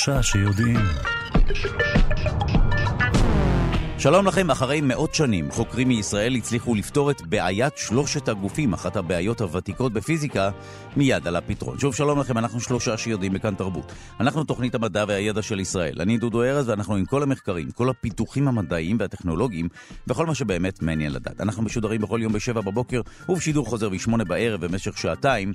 שלושה שיודעים. שלום לכם, אחרי מאות שנים, חוקרים מישראל הצליחו לפתור את בעיית שלושת הגופים, אחת הבעיות הוותיקות בפיזיקה, מיד על הפתרון. שוב, שלום לכם, אנחנו שלושה שיודעים בכאן תרבות. אנחנו תוכנית המדע והידע של ישראל. אני דודו ארז, ואנחנו עם כל המחקרים, כל הפיתוחים המדעיים והטכנולוגיים, וכל מה שבאמת מעניין לדעת. אנחנו משודרים בכל יום בשבע בבוקר, ובשידור חוזר בשמונה בערב במשך שעתיים,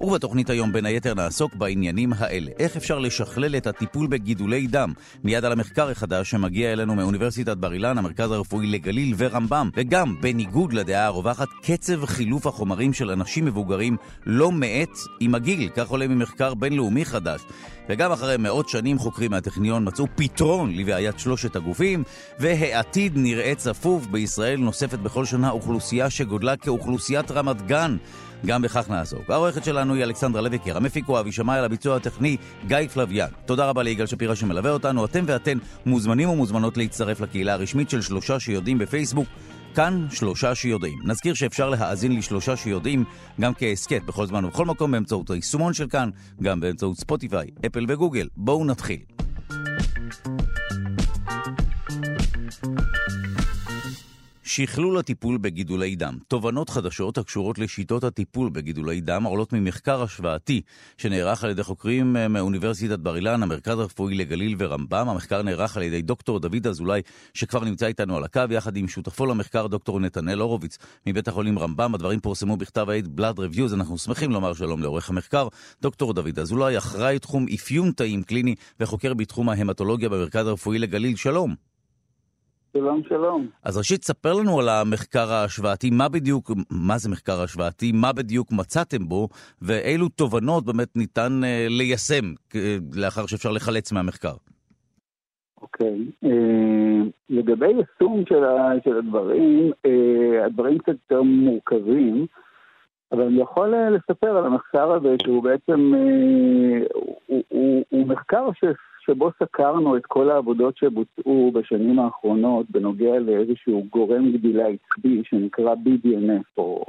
ובתוכנית היום בין היתר נעסוק בעניינים האלה. איך אפשר לשכלל את הטיפול בגידולי דם? מיד על המחקר החדש שמגיע אלינו מאוניברסיטת בר אילן, המרכז הרפואי לגליל ורמב"ם, וגם, בניגוד לדעה הרווחת, קצב חילוף החומרים של אנשים מבוגרים לא מאט עם הגיל, כך עולה ממחקר בינלאומי חדש. וגם אחרי מאות שנים חוקרים מהטכניון מצאו פתרון לבעיית שלושת הגופים, והעתיד נראה צפוף. בישראל נוספת בכל שנה אוכלוסייה שגודלה כאוכלוסיית רמת גן. גם בכך נעסוק. העורכת שלנו היא אלכסנדרה לויקר, המפיק הוא אבי שמאי, על הביצוע הטכני גיא פלוויאן. תודה רבה ליגאל שפירא שמלווה אותנו. אתם ואתן מוזמנים ומוזמנות להצטרף לקהילה הרשמית של שלושה שיודעים בפייסבוק. כאן שלושה שיודעים. נזכיר שאפשר להאזין לשלושה שיודעים גם כהסכת בכל זמן ובכל מקום באמצעות היישומון של כאן, גם באמצעות ספוטיפיי, אפל וגוגל. בואו נתחיל. שכלול הטיפול בגידולי דם. תובנות חדשות הקשורות לשיטות הטיפול בגידולי דם עולות ממחקר השוואתי שנערך על ידי חוקרים אה, מאוניברסיטת בר אילן, המרכז הרפואי לגליל ורמב"ם. המחקר נערך על ידי דוקטור דוד אזולאי, שכבר נמצא איתנו על הקו, יחד עם שותפו למחקר דוקטור נתנאל הורוביץ מבית החולים רמב"ם. הדברים פורסמו בכתב העת בלאד רביוז. אנחנו שמחים לומר שלום לעורך המחקר, דוקטור דוד אזולאי, אחראי תחום אפיון תאים קליני וחוקר בתחום ההמטולוגיה במרכז הרפואי לגליל. שלום. שלום, שלום. אז ראשית, ספר לנו על המחקר ההשוואתי, מה בדיוק, מה זה מחקר השוואתי, מה בדיוק מצאתם בו, ואילו תובנות באמת ניתן uh, ליישם uh, לאחר שאפשר לחלץ מהמחקר. אוקיי. Okay. Uh, לגבי יישום של, ה, של הדברים, uh, הדברים קצת יותר מורכבים, אבל אני יכול uh, לספר על המחקר הזה, שהוא בעצם, uh, הוא, הוא, הוא מחקר ש... שבו סקרנו את כל העבודות שבוצעו בשנים האחרונות בנוגע לאיזשהו גורם גדילה עצבי שנקרא BDNF, או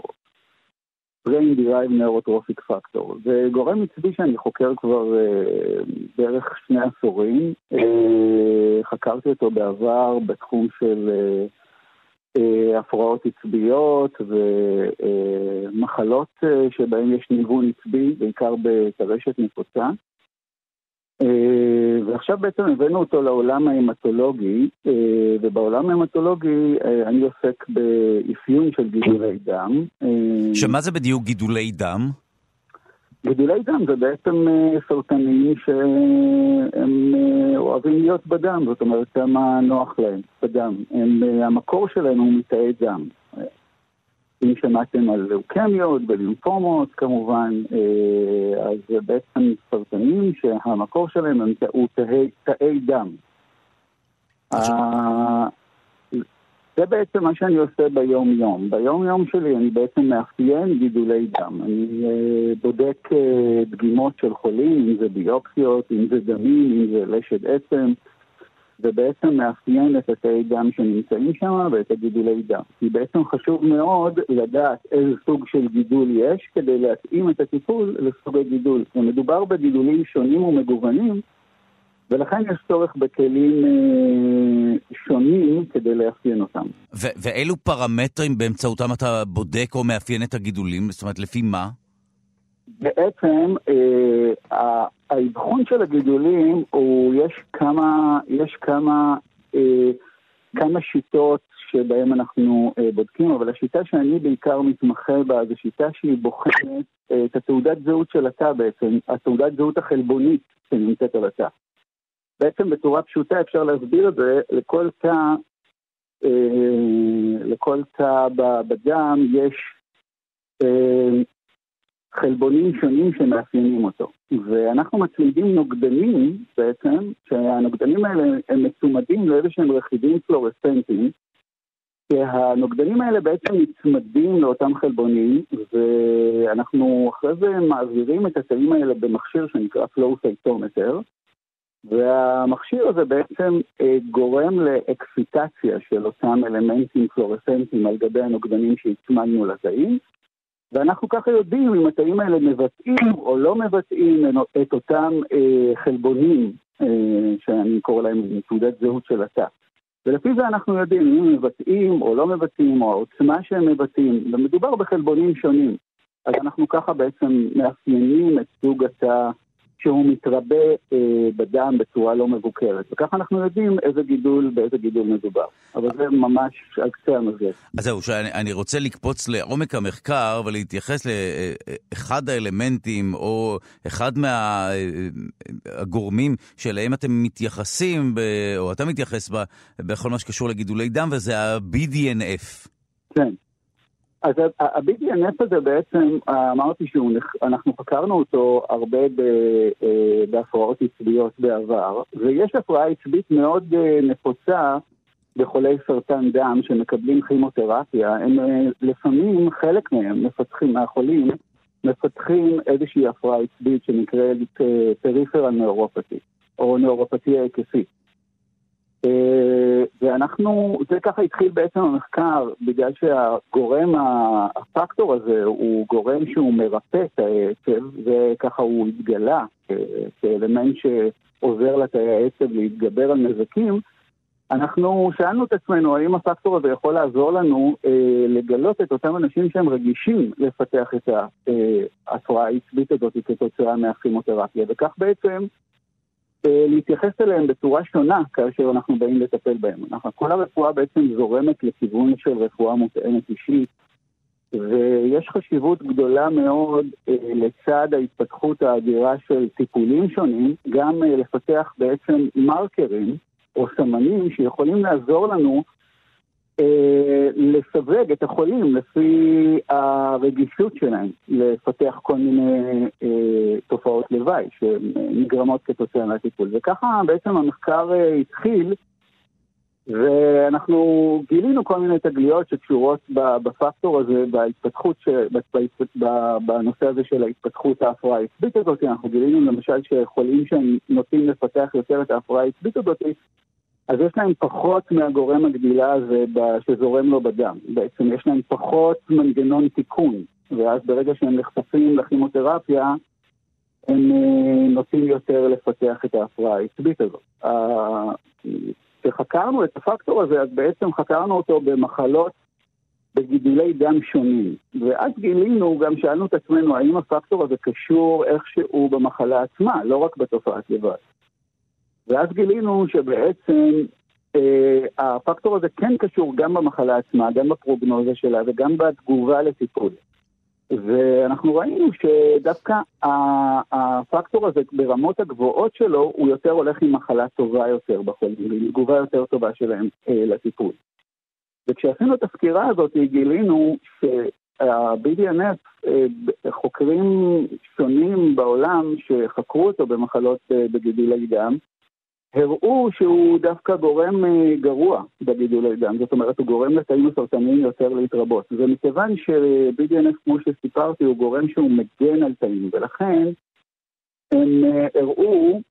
Brain Derived Neurotrophic Factor. זה גורם עצבי שאני חוקר כבר אה, בערך שני עשורים. אה, חקרתי אותו בעבר בתחום של אה, אה, הפרעות עצביות ומחלות אה, שבהן יש ניוון עצבי, בעיקר בטרשת נפוצה. אה, ועכשיו בעצם הבאנו אותו לעולם ההמטולוגי, אה, ובעולם ההמטולוגי אה, אני עוסק באפיון של גידולי דם. שמה זה בדיוק גידולי דם? גידולי דם זה בעצם סרטנים שהם אוהבים להיות בדם, זאת אומרת כמה נוח להם בדם. הם, המקור שלהם הוא מתאי דם. אם שמעתם על לוקמיות ולימפומות כמובן, אה, אז זה בעצם סרטנים שהמקור שלהם הוא תאי, תאי דם. זה בעצם מה שאני עושה ביום-יום. ביום-יום שלי אני בעצם מאפיין גידולי דם. אני אה, בודק אה, דגימות של חולים, אם זה ביופסיות, אם זה דמים, אם זה לשד עצם. ובעצם מאפיין את התאי דם שנמצאים שם ואת הגידולי דם. כי בעצם חשוב מאוד לדעת איזה סוג של גידול יש כדי להתאים את הטיפול לסוג הגידול. ומדובר בגידולים שונים ומגוונים, ולכן יש צורך בכלים אה, שונים כדי לאפיין אותם. ו- ואילו פרמטרים באמצעותם אתה בודק או מאפיין את הגידולים? זאת אומרת, לפי מה? בעצם אה, האבחון של הגידולים הוא, יש כמה, יש כמה, אה, כמה שיטות שבהן אנחנו אה, בודקים, אבל השיטה שאני בעיקר מתמחה בה זו שיטה שהיא בוחנת אה, את התעודת זהות של התא בעצם, התעודת זהות החלבונית שנמצאת על התא. בעצם בצורה פשוטה אפשר להסביר את זה לכל תא, אה, לכל תא בדם יש אה, חלבונים שונים שמאפיינים אותו. ואנחנו מצמידים נוגדנים בעצם, שהנוגדנים האלה הם מצומדים לאיזה שהם רכיבים פלורסנטיים, שהנוגדנים האלה בעצם נצמדים לאותם חלבונים, ואנחנו אחרי זה מעבירים את התאים האלה במכשיר שנקרא flow cytometer, והמכשיר הזה בעצם אה, גורם לאקסיטציה של אותם אלמנטים פלורסנטיים על גבי הנוגדנים שהצמדנו לתאים, ואנחנו ככה יודעים אם התאים האלה מבטאים או לא מבטאים את אותם אה, חלבונים שאני קורא להם תעודת זהות של התא. ולפי זה אנחנו יודעים אם הם מבטאים או לא מבטאים, או העוצמה שהם מבטאים, ומדובר בחלבונים שונים. אז אנחנו ככה בעצם מאפיינים את סוג התא שהוא מתרבה אה, בדם בצורה לא מבוקרת. וככה אנחנו יודעים איזה גידול, באיזה גידול מדובר. אבל זה ממש על קצה המזל. אז זהו, שאני רוצה לקפוץ לעומק המחקר ולהתייחס לאחד האלמנטים או אחד מהגורמים שאליהם אתם מתייחסים, או אתה מתייחס בכל מה שקשור לגידולי דם, וזה ה-BDNF. כן. אז ה-BDNF הזה בעצם, אמרתי שאנחנו חקרנו אותו הרבה אה, בהפרעות עצביות בעבר, ויש הפרעה עצבית מאוד אה, נפוצה בחולי סרטן דם שמקבלים כימותרפיה, הם אה, לפעמים, חלק מהם, מפתחים, מהחולים, מפתחים איזושהי הפרעה עצבית שנקראת פריפרל נאורופתי, או נאורופתיה היקפית. אה, ואנחנו, זה ככה התחיל בעצם המחקר, בגלל שהגורם, הפקטור הזה הוא גורם שהוא מרפא את העצב, וככה הוא התגלה כאלמנט שעוזר לתאי העצב להתגבר על נזקים. אנחנו שאלנו את עצמנו האם הפקטור הזה יכול לעזור לנו אה, לגלות את אותם אנשים שהם רגישים לפתח את ההפרעה העצבית הזאת כתוצאה מהכימותרפיה, וכך בעצם אה, להתייחס אליהם בצורה שונה כאשר אנחנו באים לטפל בהם. אנחנו, כל הרפואה בעצם זורמת לכיוון של רפואה מותאמת אישית, ויש חשיבות גדולה מאוד אה, לצד ההתפתחות האדירה של טיפולים שונים, גם אה, לפתח בעצם מרקרים או סמנים שיכולים לעזור לנו אה, לסווג את החולים לפי הרגישות שלהם לפתח כל מיני אה, תופעות לוואי שנגרמות כתוצאה מהטיפול. וככה בעצם המחקר אה, התחיל, ואנחנו גילינו כל מיני תגליות שקשורות בפקטור הזה, בהתפתחות, ש... בנושא הזה של ההתפתחות ההפרעה העצבית הזאת. אנחנו גילינו למשל שחולים שהם נוטים לפתח יותר את ההפרעה העצבית הזאת, אז יש להם פחות מהגורם הגדילה הזה שזורם לו בדם. בעצם יש להם פחות מנגנון תיקון, ואז ברגע שהם נחשפים לכימותרפיה, הם אה, נוטים יותר לפתח את ההפרעה העצבית הזאת. כשחקרנו את הפקטור הזה, אז בעצם חקרנו אותו במחלות, בגידולי דם שונים. ואז גילינו, גם שאלנו את עצמנו, האם הפקטור הזה קשור איכשהו במחלה עצמה, לא רק בתופעת לבד. ואז גילינו שבעצם אה, הפקטור הזה כן קשור גם במחלה עצמה, גם בפרוגנוזה שלה וגם בתגובה לטיפול. ואנחנו ראינו שדווקא הפקטור הזה ברמות הגבוהות שלו, הוא יותר הולך עם מחלה טובה יותר בחולים, עם תגובה יותר טובה שלהם אה, לטיפול. וכשעשינו את הסקירה הזאת, גילינו שה-BDNF, אה, חוקרים שונים בעולם שחקרו אותו במחלות אה, בגידולי דם, הראו שהוא דווקא גורם אה, גרוע בגידולי דם, זאת אומרת הוא גורם לתאים הסרטניים יותר להתרבות. ומכיוון ש-BDNF, כמו שסיפרתי, הוא גורם שהוא מגן על תאים, ולכן הם אה, הראו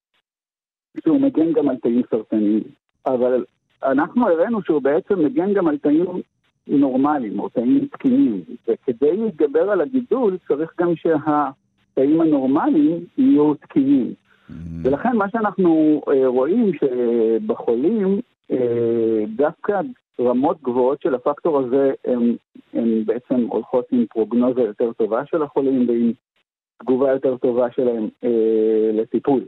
שהוא מגן גם על תאים סרטניים. אבל אנחנו הראינו שהוא בעצם מגן גם על תאים נורמליים או תאים תקינים, וכדי להתגבר על הגידול צריך גם שהתאים הנורמליים יהיו תקינים. Mm-hmm. ולכן מה שאנחנו אה, רואים שבחולים, אה, דווקא רמות גבוהות של הפקטור הזה הן בעצם הולכות עם פרוגנוזה יותר טובה של החולים ועם תגובה יותר טובה שלהם אה, לטיפול.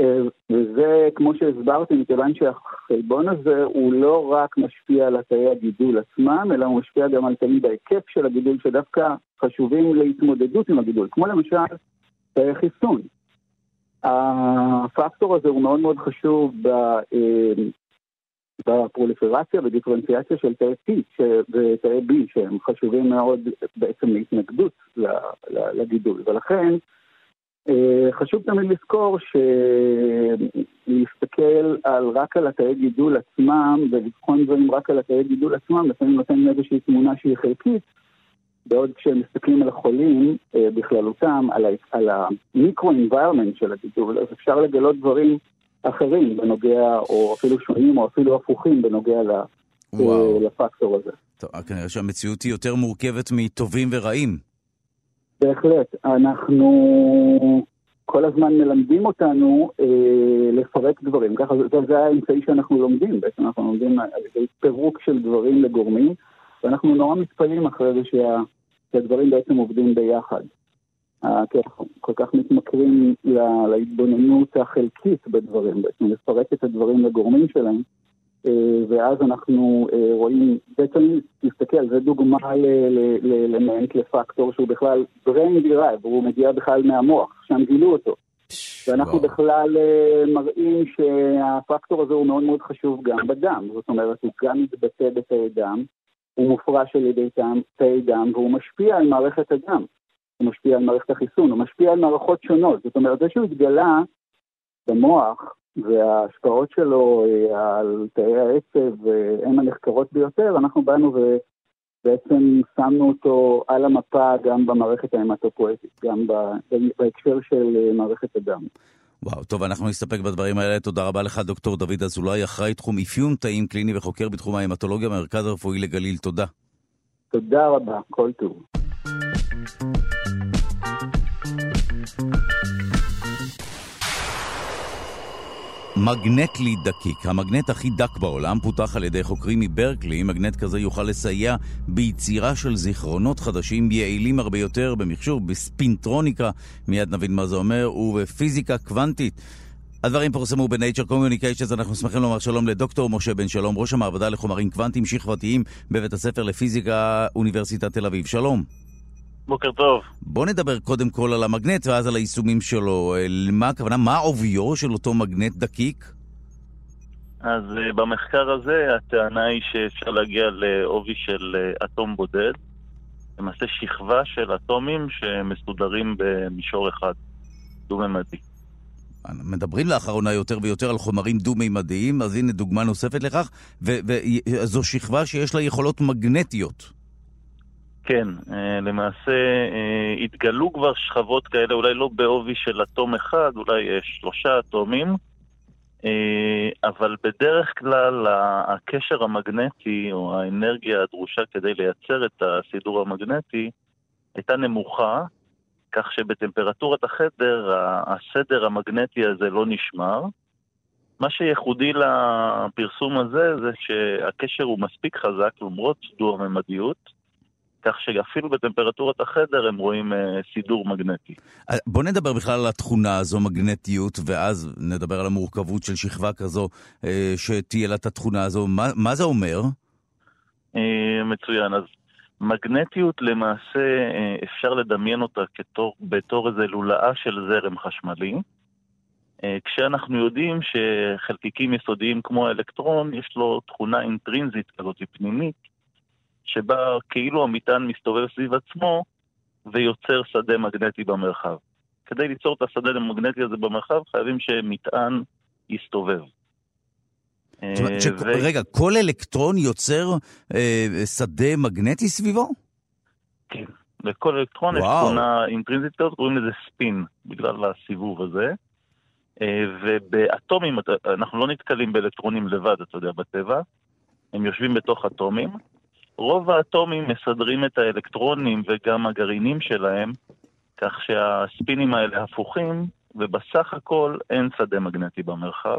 אה, וזה, כמו שהסברתי, מכיוון שהחלבון הזה הוא לא רק משפיע על התאי הגידול עצמם, אלא הוא משפיע גם על תאים בהיקף של הגידול שדווקא חשובים להתמודדות עם הגידול, כמו למשל תאי חיסון. הפקטור הזה הוא מאוד מאוד חשוב אה, בפרוליפרציה ודיפרנציאציה של תאי T ותאי B, שהם חשובים מאוד בעצם להתנגדות לגידול. ולכן אה, חשוב תמיד לזכור שלהסתכל על, רק על התאי גידול עצמם ולבחון דברים רק על התאי גידול עצמם, לפעמים נותן איזושהי תמונה שהיא חלקית. בעוד כשהם מסתכלים על החולים אה, בכללותם, על, על המיקרו-אינביירמנט של הגידול, אז אפשר לגלות דברים אחרים בנוגע, או אפילו שונים, או אפילו הפוכים בנוגע ל, אה, לפקטור הזה. טוב, כנראה שהמציאות היא יותר מורכבת מטובים ורעים. בהחלט. אנחנו כל הזמן מלמדים אותנו אה, לפרק דברים. ככה זה, זה האמצעי שאנחנו לומדים, בעצם אנחנו לומדים על ידי פירוק של דברים לגורמים, ואנחנו נורא מתפלאים אחרי זה שה, שהדברים בעצם עובדים ביחד. אה, כי אנחנו כל כך מתמכרים לה, להתבוננות החלקית בדברים, בעצם לפרק את הדברים לגורמים שלהם. אה, ואז אנחנו אה, רואים, בעצם נסתכל, זה דוגמה למנט, לפקטור שהוא בכלל brain derived, הוא מגיע בכלל מהמוח, שם גילו אותו. ואנחנו בכלל אה, מראים שהפקטור הזה הוא מאוד מאוד חשוב גם בדם, זאת אומרת, הוא גם מתבטא בתאי דם, הוא מופרש על ידי תאי דם, והוא משפיע על מערכת הדם. הוא משפיע על מערכת החיסון, הוא משפיע על מערכות שונות. זאת אומרת, זה שהוא התגלה במוח, וההשפעות שלו אה, על תאי העצב אה, הן הנחקרות ביותר, אנחנו באנו ובעצם שמנו אותו על המפה גם במערכת ההמטופואטית, גם בהקשר של אה, מערכת הדם. וואו, טוב, אנחנו נסתפק בדברים האלה. תודה רבה לך, דוקטור דוד אזולאי, אחראי תחום אפיון תאים קליני וחוקר בתחום ההמטולוגיה במרכז הרפואי לגליל. תודה. תודה רבה, כל טוב. מגנט-ליד דקיק, המגנט הכי דק בעולם, פותח על ידי חוקרים מברקלי. מגנט כזה יוכל לסייע ביצירה של זיכרונות חדשים יעילים הרבה יותר במחשוב, בספינטרוניקה, מיד נבין מה זה אומר, ובפיזיקה קוונטית. הדברים פורסמו ב-Nature Communications, אנחנו שמחים לומר שלום לדוקטור משה בן שלום, ראש המעבדה לחומרים קוונטיים שכבתיים בבית הספר לפיזיקה, אוניברסיטת תל אביב. שלום. בוקר טוב. בוא נדבר קודם כל על המגנט ואז על היישומים שלו. מה הכוונה, מה עוביו של אותו מגנט דקיק? אז uh, במחקר הזה הטענה היא שאפשר להגיע לעובי של uh, אטום בודד, למעשה שכבה של אטומים שמסודרים במישור אחד, דו-ממדי. מדברים לאחרונה יותר ויותר על חומרים דו-מימדיים, אז הנה דוגמה נוספת לכך, וזו שכבה שיש לה יכולות מגנטיות. כן, אה, למעשה אה, התגלו כבר שכבות כאלה, אולי לא בעובי של אטום אחד, אולי שלושה אטומים, אה, אבל בדרך כלל הקשר המגנטי או האנרגיה הדרושה כדי לייצר את הסידור המגנטי הייתה נמוכה, כך שבטמפרטורת החדר הסדר המגנטי הזה לא נשמר. מה שייחודי לפרסום הזה זה שהקשר הוא מספיק חזק למרות דו-הממדיות, כך שאפילו בטמפרטורת החדר הם רואים uh, סידור מגנטי. אה, בוא נדבר בכלל על התכונה הזו, מגנטיות, ואז נדבר על המורכבות של שכבה כזו uh, שתהיה לה את התכונה הזו. מה, מה זה אומר? Uh, מצוין. אז מגנטיות למעשה uh, אפשר לדמיין אותה כתור, בתור איזה לולאה של זרם חשמלי. Uh, כשאנחנו יודעים שחלקיקים יסודיים כמו האלקטרון, יש לו תכונה אינטרינזית כזאת פנימית, שבה כאילו המטען מסתובב סביב עצמו ויוצר שדה מגנטי במרחב. כדי ליצור את השדה המגנטי הזה במרחב חייבים שמטען יסתובב. ש... ו... רגע, כל אלקטרון יוצר אה, שדה מגנטי סביבו? כן, לכל אלקטרון. יש תכונה אינטרינזית כזאת, קוראים לזה ספין, בגלל הסיבוב הזה. אה, ובאטומים, אנחנו לא נתקלים באלקטרונים לבד, אתה יודע, בטבע. הם יושבים בתוך אטומים, רוב האטומים מסדרים את האלקטרונים וגם הגרעינים שלהם, כך שהספינים האלה הפוכים, ובסך הכל אין שדה מגנטי במרחב.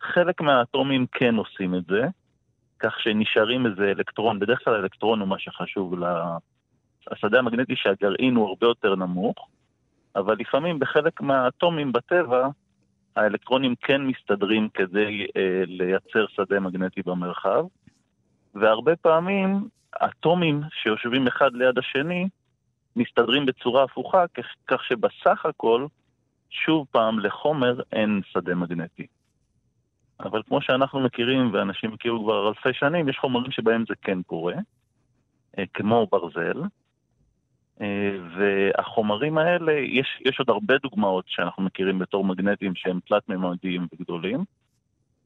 חלק מהאטומים כן עושים את זה, כך שנשארים איזה אלקטרון, בדרך כלל האלקטרון הוא מה שחשוב השדה המגנטי שהגרעין הוא הרבה יותר נמוך, אבל לפעמים בחלק מהאטומים בטבע, האלקטרונים כן מסתדרים כדי אה, לייצר שדה מגנטי במרחב. והרבה פעמים אטומים שיושבים אחד ליד השני מסתדרים בצורה הפוכה, כך שבסך הכל, שוב פעם, לחומר אין שדה מגנטי. אבל כמו שאנחנו מכירים, ואנשים מכירו כבר אלפי שנים, יש חומרים שבהם זה כן קורה, אה, כמו ברזל. אה, והחומרים האלה, יש, יש עוד הרבה דוגמאות שאנחנו מכירים בתור מגנטים שהם תלת-ממדיים וגדולים.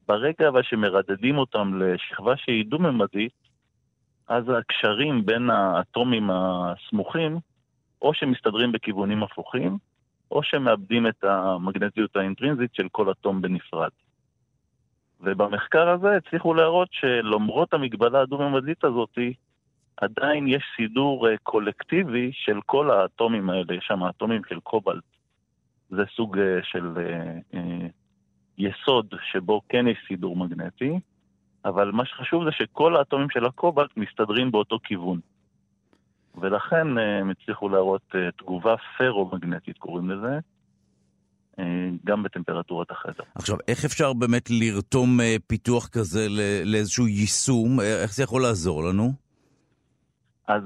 ברגע אבל שמרדדים אותם לשכבה שהיא דו-ממדית, אז הקשרים בין האטומים הסמוכים, או שמסתדרים בכיוונים הפוכים, או שמאבדים את המגנטיות האינטרינזית של כל אטום בנפרד. ובמחקר הזה הצליחו להראות שלמרות המגבלה הדו-ממדית הזאת, עדיין יש סידור אה, קולקטיבי של כל האטומים האלה, יש שם אטומים של קובלט זה סוג של יסוד שבו כן יש סידור מגנטי, אבל מה שחשוב זה שכל האטומים של הקובלט מסתדרים באותו כיוון. ולכן הם הצליחו להראות תגובה פרו-מגנטית, קוראים לזה, גם בטמפרטורת החדר. עכשיו, איך אפשר באמת לרתום פיתוח כזה לאיזשהו יישום? איך זה יכול לעזור לנו? אז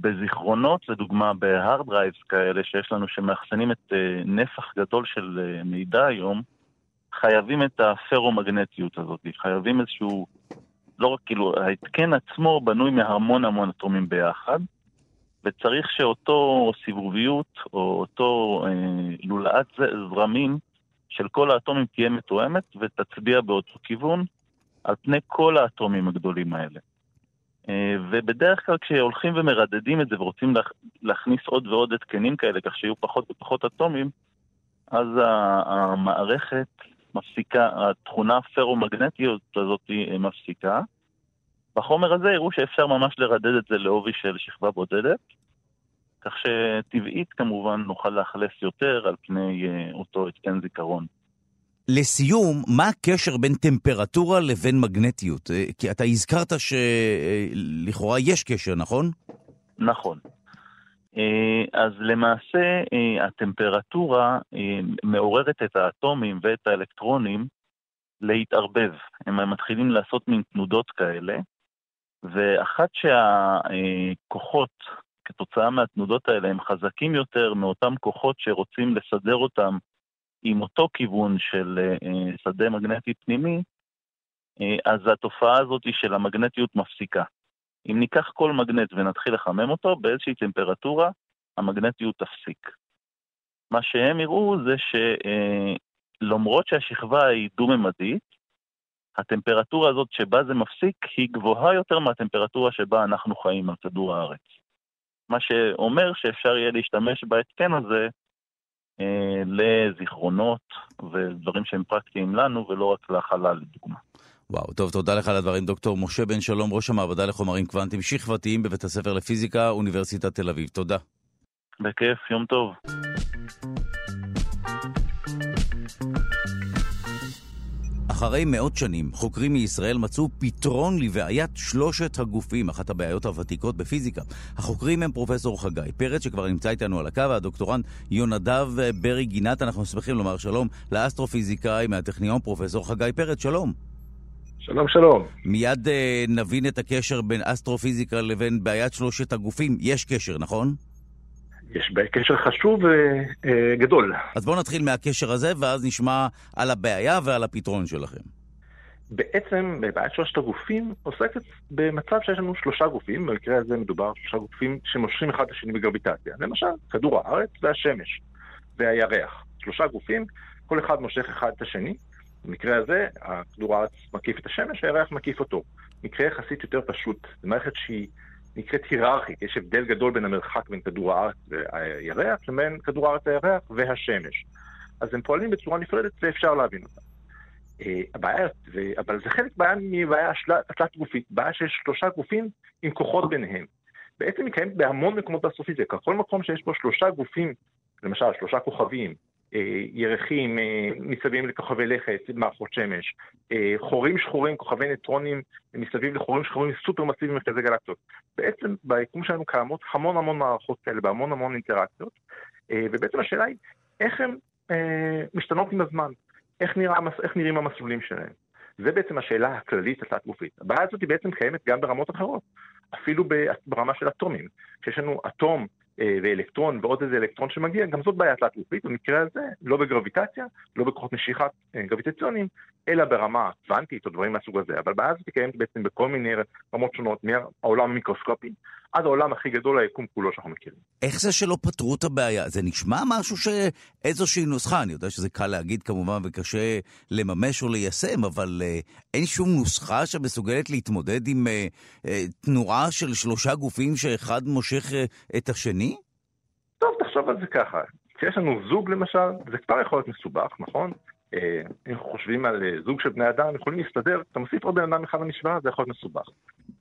בזיכרונות, לדוגמה, ב hard drives כאלה שיש לנו, שמאחסנים את נפח גדול של מידע היום, חייבים את הפרו-מגנטיות הזאת, חייבים איזשהו, לא רק כאילו, ההתקן עצמו בנוי מהמון המון אטומים ביחד, וצריך שאותו סיבוביות, או אותו אה, לולאת זרמים של כל האטומים תהיה מתואמת ותצביע באותו כיוון על פני כל האטומים הגדולים האלה. אה, ובדרך כלל כשהולכים ומרדדים את זה ורוצים להכניס עוד ועוד התקנים כאלה, כך שיהיו פחות ופחות אטומים, אז המערכת מפסיקה, התכונה הפרו-מגנטיות הזאת אה, מפסיקה. בחומר הזה הראו שאפשר ממש לרדד את זה לעובי של שכבה בודדת, כך שטבעית כמובן נוכל לאכלס יותר על פני uh, אותו התקן זיכרון. לסיום, מה הקשר בין טמפרטורה לבין מגנטיות? אה, כי אתה הזכרת שלכאורה יש קשר, נכון? נכון. אה, אז למעשה הטמפרטורה מעוררת את האטומים ואת האלקטרונים להתערבב. הם מתחילים לעשות מין תנודות כאלה, ואחת שהכוחות כתוצאה מהתנודות האלה הם חזקים יותר מאותם כוחות שרוצים לסדר אותם עם אותו כיוון של אה, שדה מגנטי פנימי, אה, אז התופעה הזאת של המגנטיות מפסיקה. אם ניקח כל מגנט ונתחיל לחמם אותו, באיזושהי טמפרטורה המגנטיות תפסיק. מה שהם יראו זה שלמרות אה, שהשכבה היא דו-ממדית, הטמפרטורה הזאת שבה זה מפסיק היא גבוהה יותר מהטמפרטורה שבה אנחנו חיים על כדור הארץ. מה שאומר שאפשר יהיה להשתמש בהתקן הזה אה, לזיכרונות ודברים שהם פרקטיים לנו ולא רק לחלל, לדוגמה. וואו, טוב, תודה לך על הדברים. דוקטור משה בן שלום, ראש המעבדה לחומרים קוונטיים שכבתיים בבית הספר לפיזיקה, אוניברסיטת תל אביב. תודה. בכיף, יום טוב. אחרי מאות שנים, חוקרים מישראל מצאו פתרון לבעיית שלושת הגופים, אחת הבעיות הוותיקות בפיזיקה. החוקרים הם פרופסור חגי פרץ, שכבר נמצא איתנו על הקו, והדוקטורנט יונדב ברי גינת. אנחנו שמחים לומר שלום לאסטרופיזיקאי מהטכניון, פרופסור חגי פרץ, שלום. שלום, שלום. מיד uh, נבין את הקשר בין אסטרופיזיקה לבין בעיית שלושת הגופים. יש קשר, נכון? יש קשר חשוב וגדול. אה, אז בואו נתחיל מהקשר הזה, ואז נשמע על הבעיה ועל הפתרון שלכם. בעצם בעיית שלושת הגופים עוסקת במצב שיש לנו שלושה גופים, במקרה הזה מדובר על שלושה גופים שמושכים אחד את השני בגרביטציה. למשל, כדור הארץ והשמש והירח. שלושה גופים, כל אחד מושך אחד את השני. במקרה הזה, כדור הארץ מקיף את השמש, הירח מקיף אותו. מקרה יחסית יותר פשוט. זו מערכת שהיא נקראת היררכית, יש הבדל גדול בין המרחק בין כדור הארץ והירח לבין כדור הארץ והירח והשמש. אז הם פועלים בצורה נפרדת ואפשר להבין אותם. אה, הבעיה, אבל זה חלק בעיה מבעיה התלת גופית, בעיה שיש שלושה גופים עם כוחות ביניהם. בעצם היא קיימת בהמון מקומות באסטרופיזיקה, כל מקום שיש בו שלושה גופים, למשל שלושה כוכבים, ירחים אה, מסביב לכוכבי לכת, מערכות שמש, אה, חורים שחורים, כוכבי ניטרונים מסביב לחורים שחורים סופר מסיביים מרכזי גלקטיות. בעצם ביקום שלנו קיימות המון המון מערכות כאלה בהמון המון אינטראקציות, ובעצם השאלה היא איך הן משתנות עם הזמן, איך, נראה, איך נראים המסלולים שלהם. זה בעצם השאלה הכללית התת-גופית. הבעיה הזאת היא בעצם קיימת גם ברמות אחרות, אפילו ברמה של אטומים. כשיש לנו אטום אה, ואלקטרון ועוד איזה אלקטרון שמגיע, גם זאת בעיה תלת-גופית, במקרה הזה לא בגרביטציה, לא בכוחות משיכת אה, גרביטציוניים, אלא ברמה קוונטית או דברים מהסוג הזה. אבל בעיה הזאת קיימת בעצם בכל מיני רמות שונות, מהעולם המיקרוסקופי עד העולם הכי גדול, היקום כולו שאנחנו מכירים. איך זה שלא פתרו את הבעיה? זה נשמע משהו שאיזושהי נוסחה, אני יודע שזה קל להגיד כמובן וקשה לממש או ליישם, אבל אה, אין שום נוסחה שמסוגלת להתמודד עם אה, אה, תנועה של שלושה גופים שאחד מושך אה, את השני? טוב, תחשוב על זה ככה. כשיש לנו זוג למשל, זה כבר יכול להיות מסובך, נכון? אה, אם חושבים על אה, זוג של בני אדם, יכולים להסתדר, אתה מוסיף עוד בן אדם אחד למשוואה, זה יכול להיות מסובך.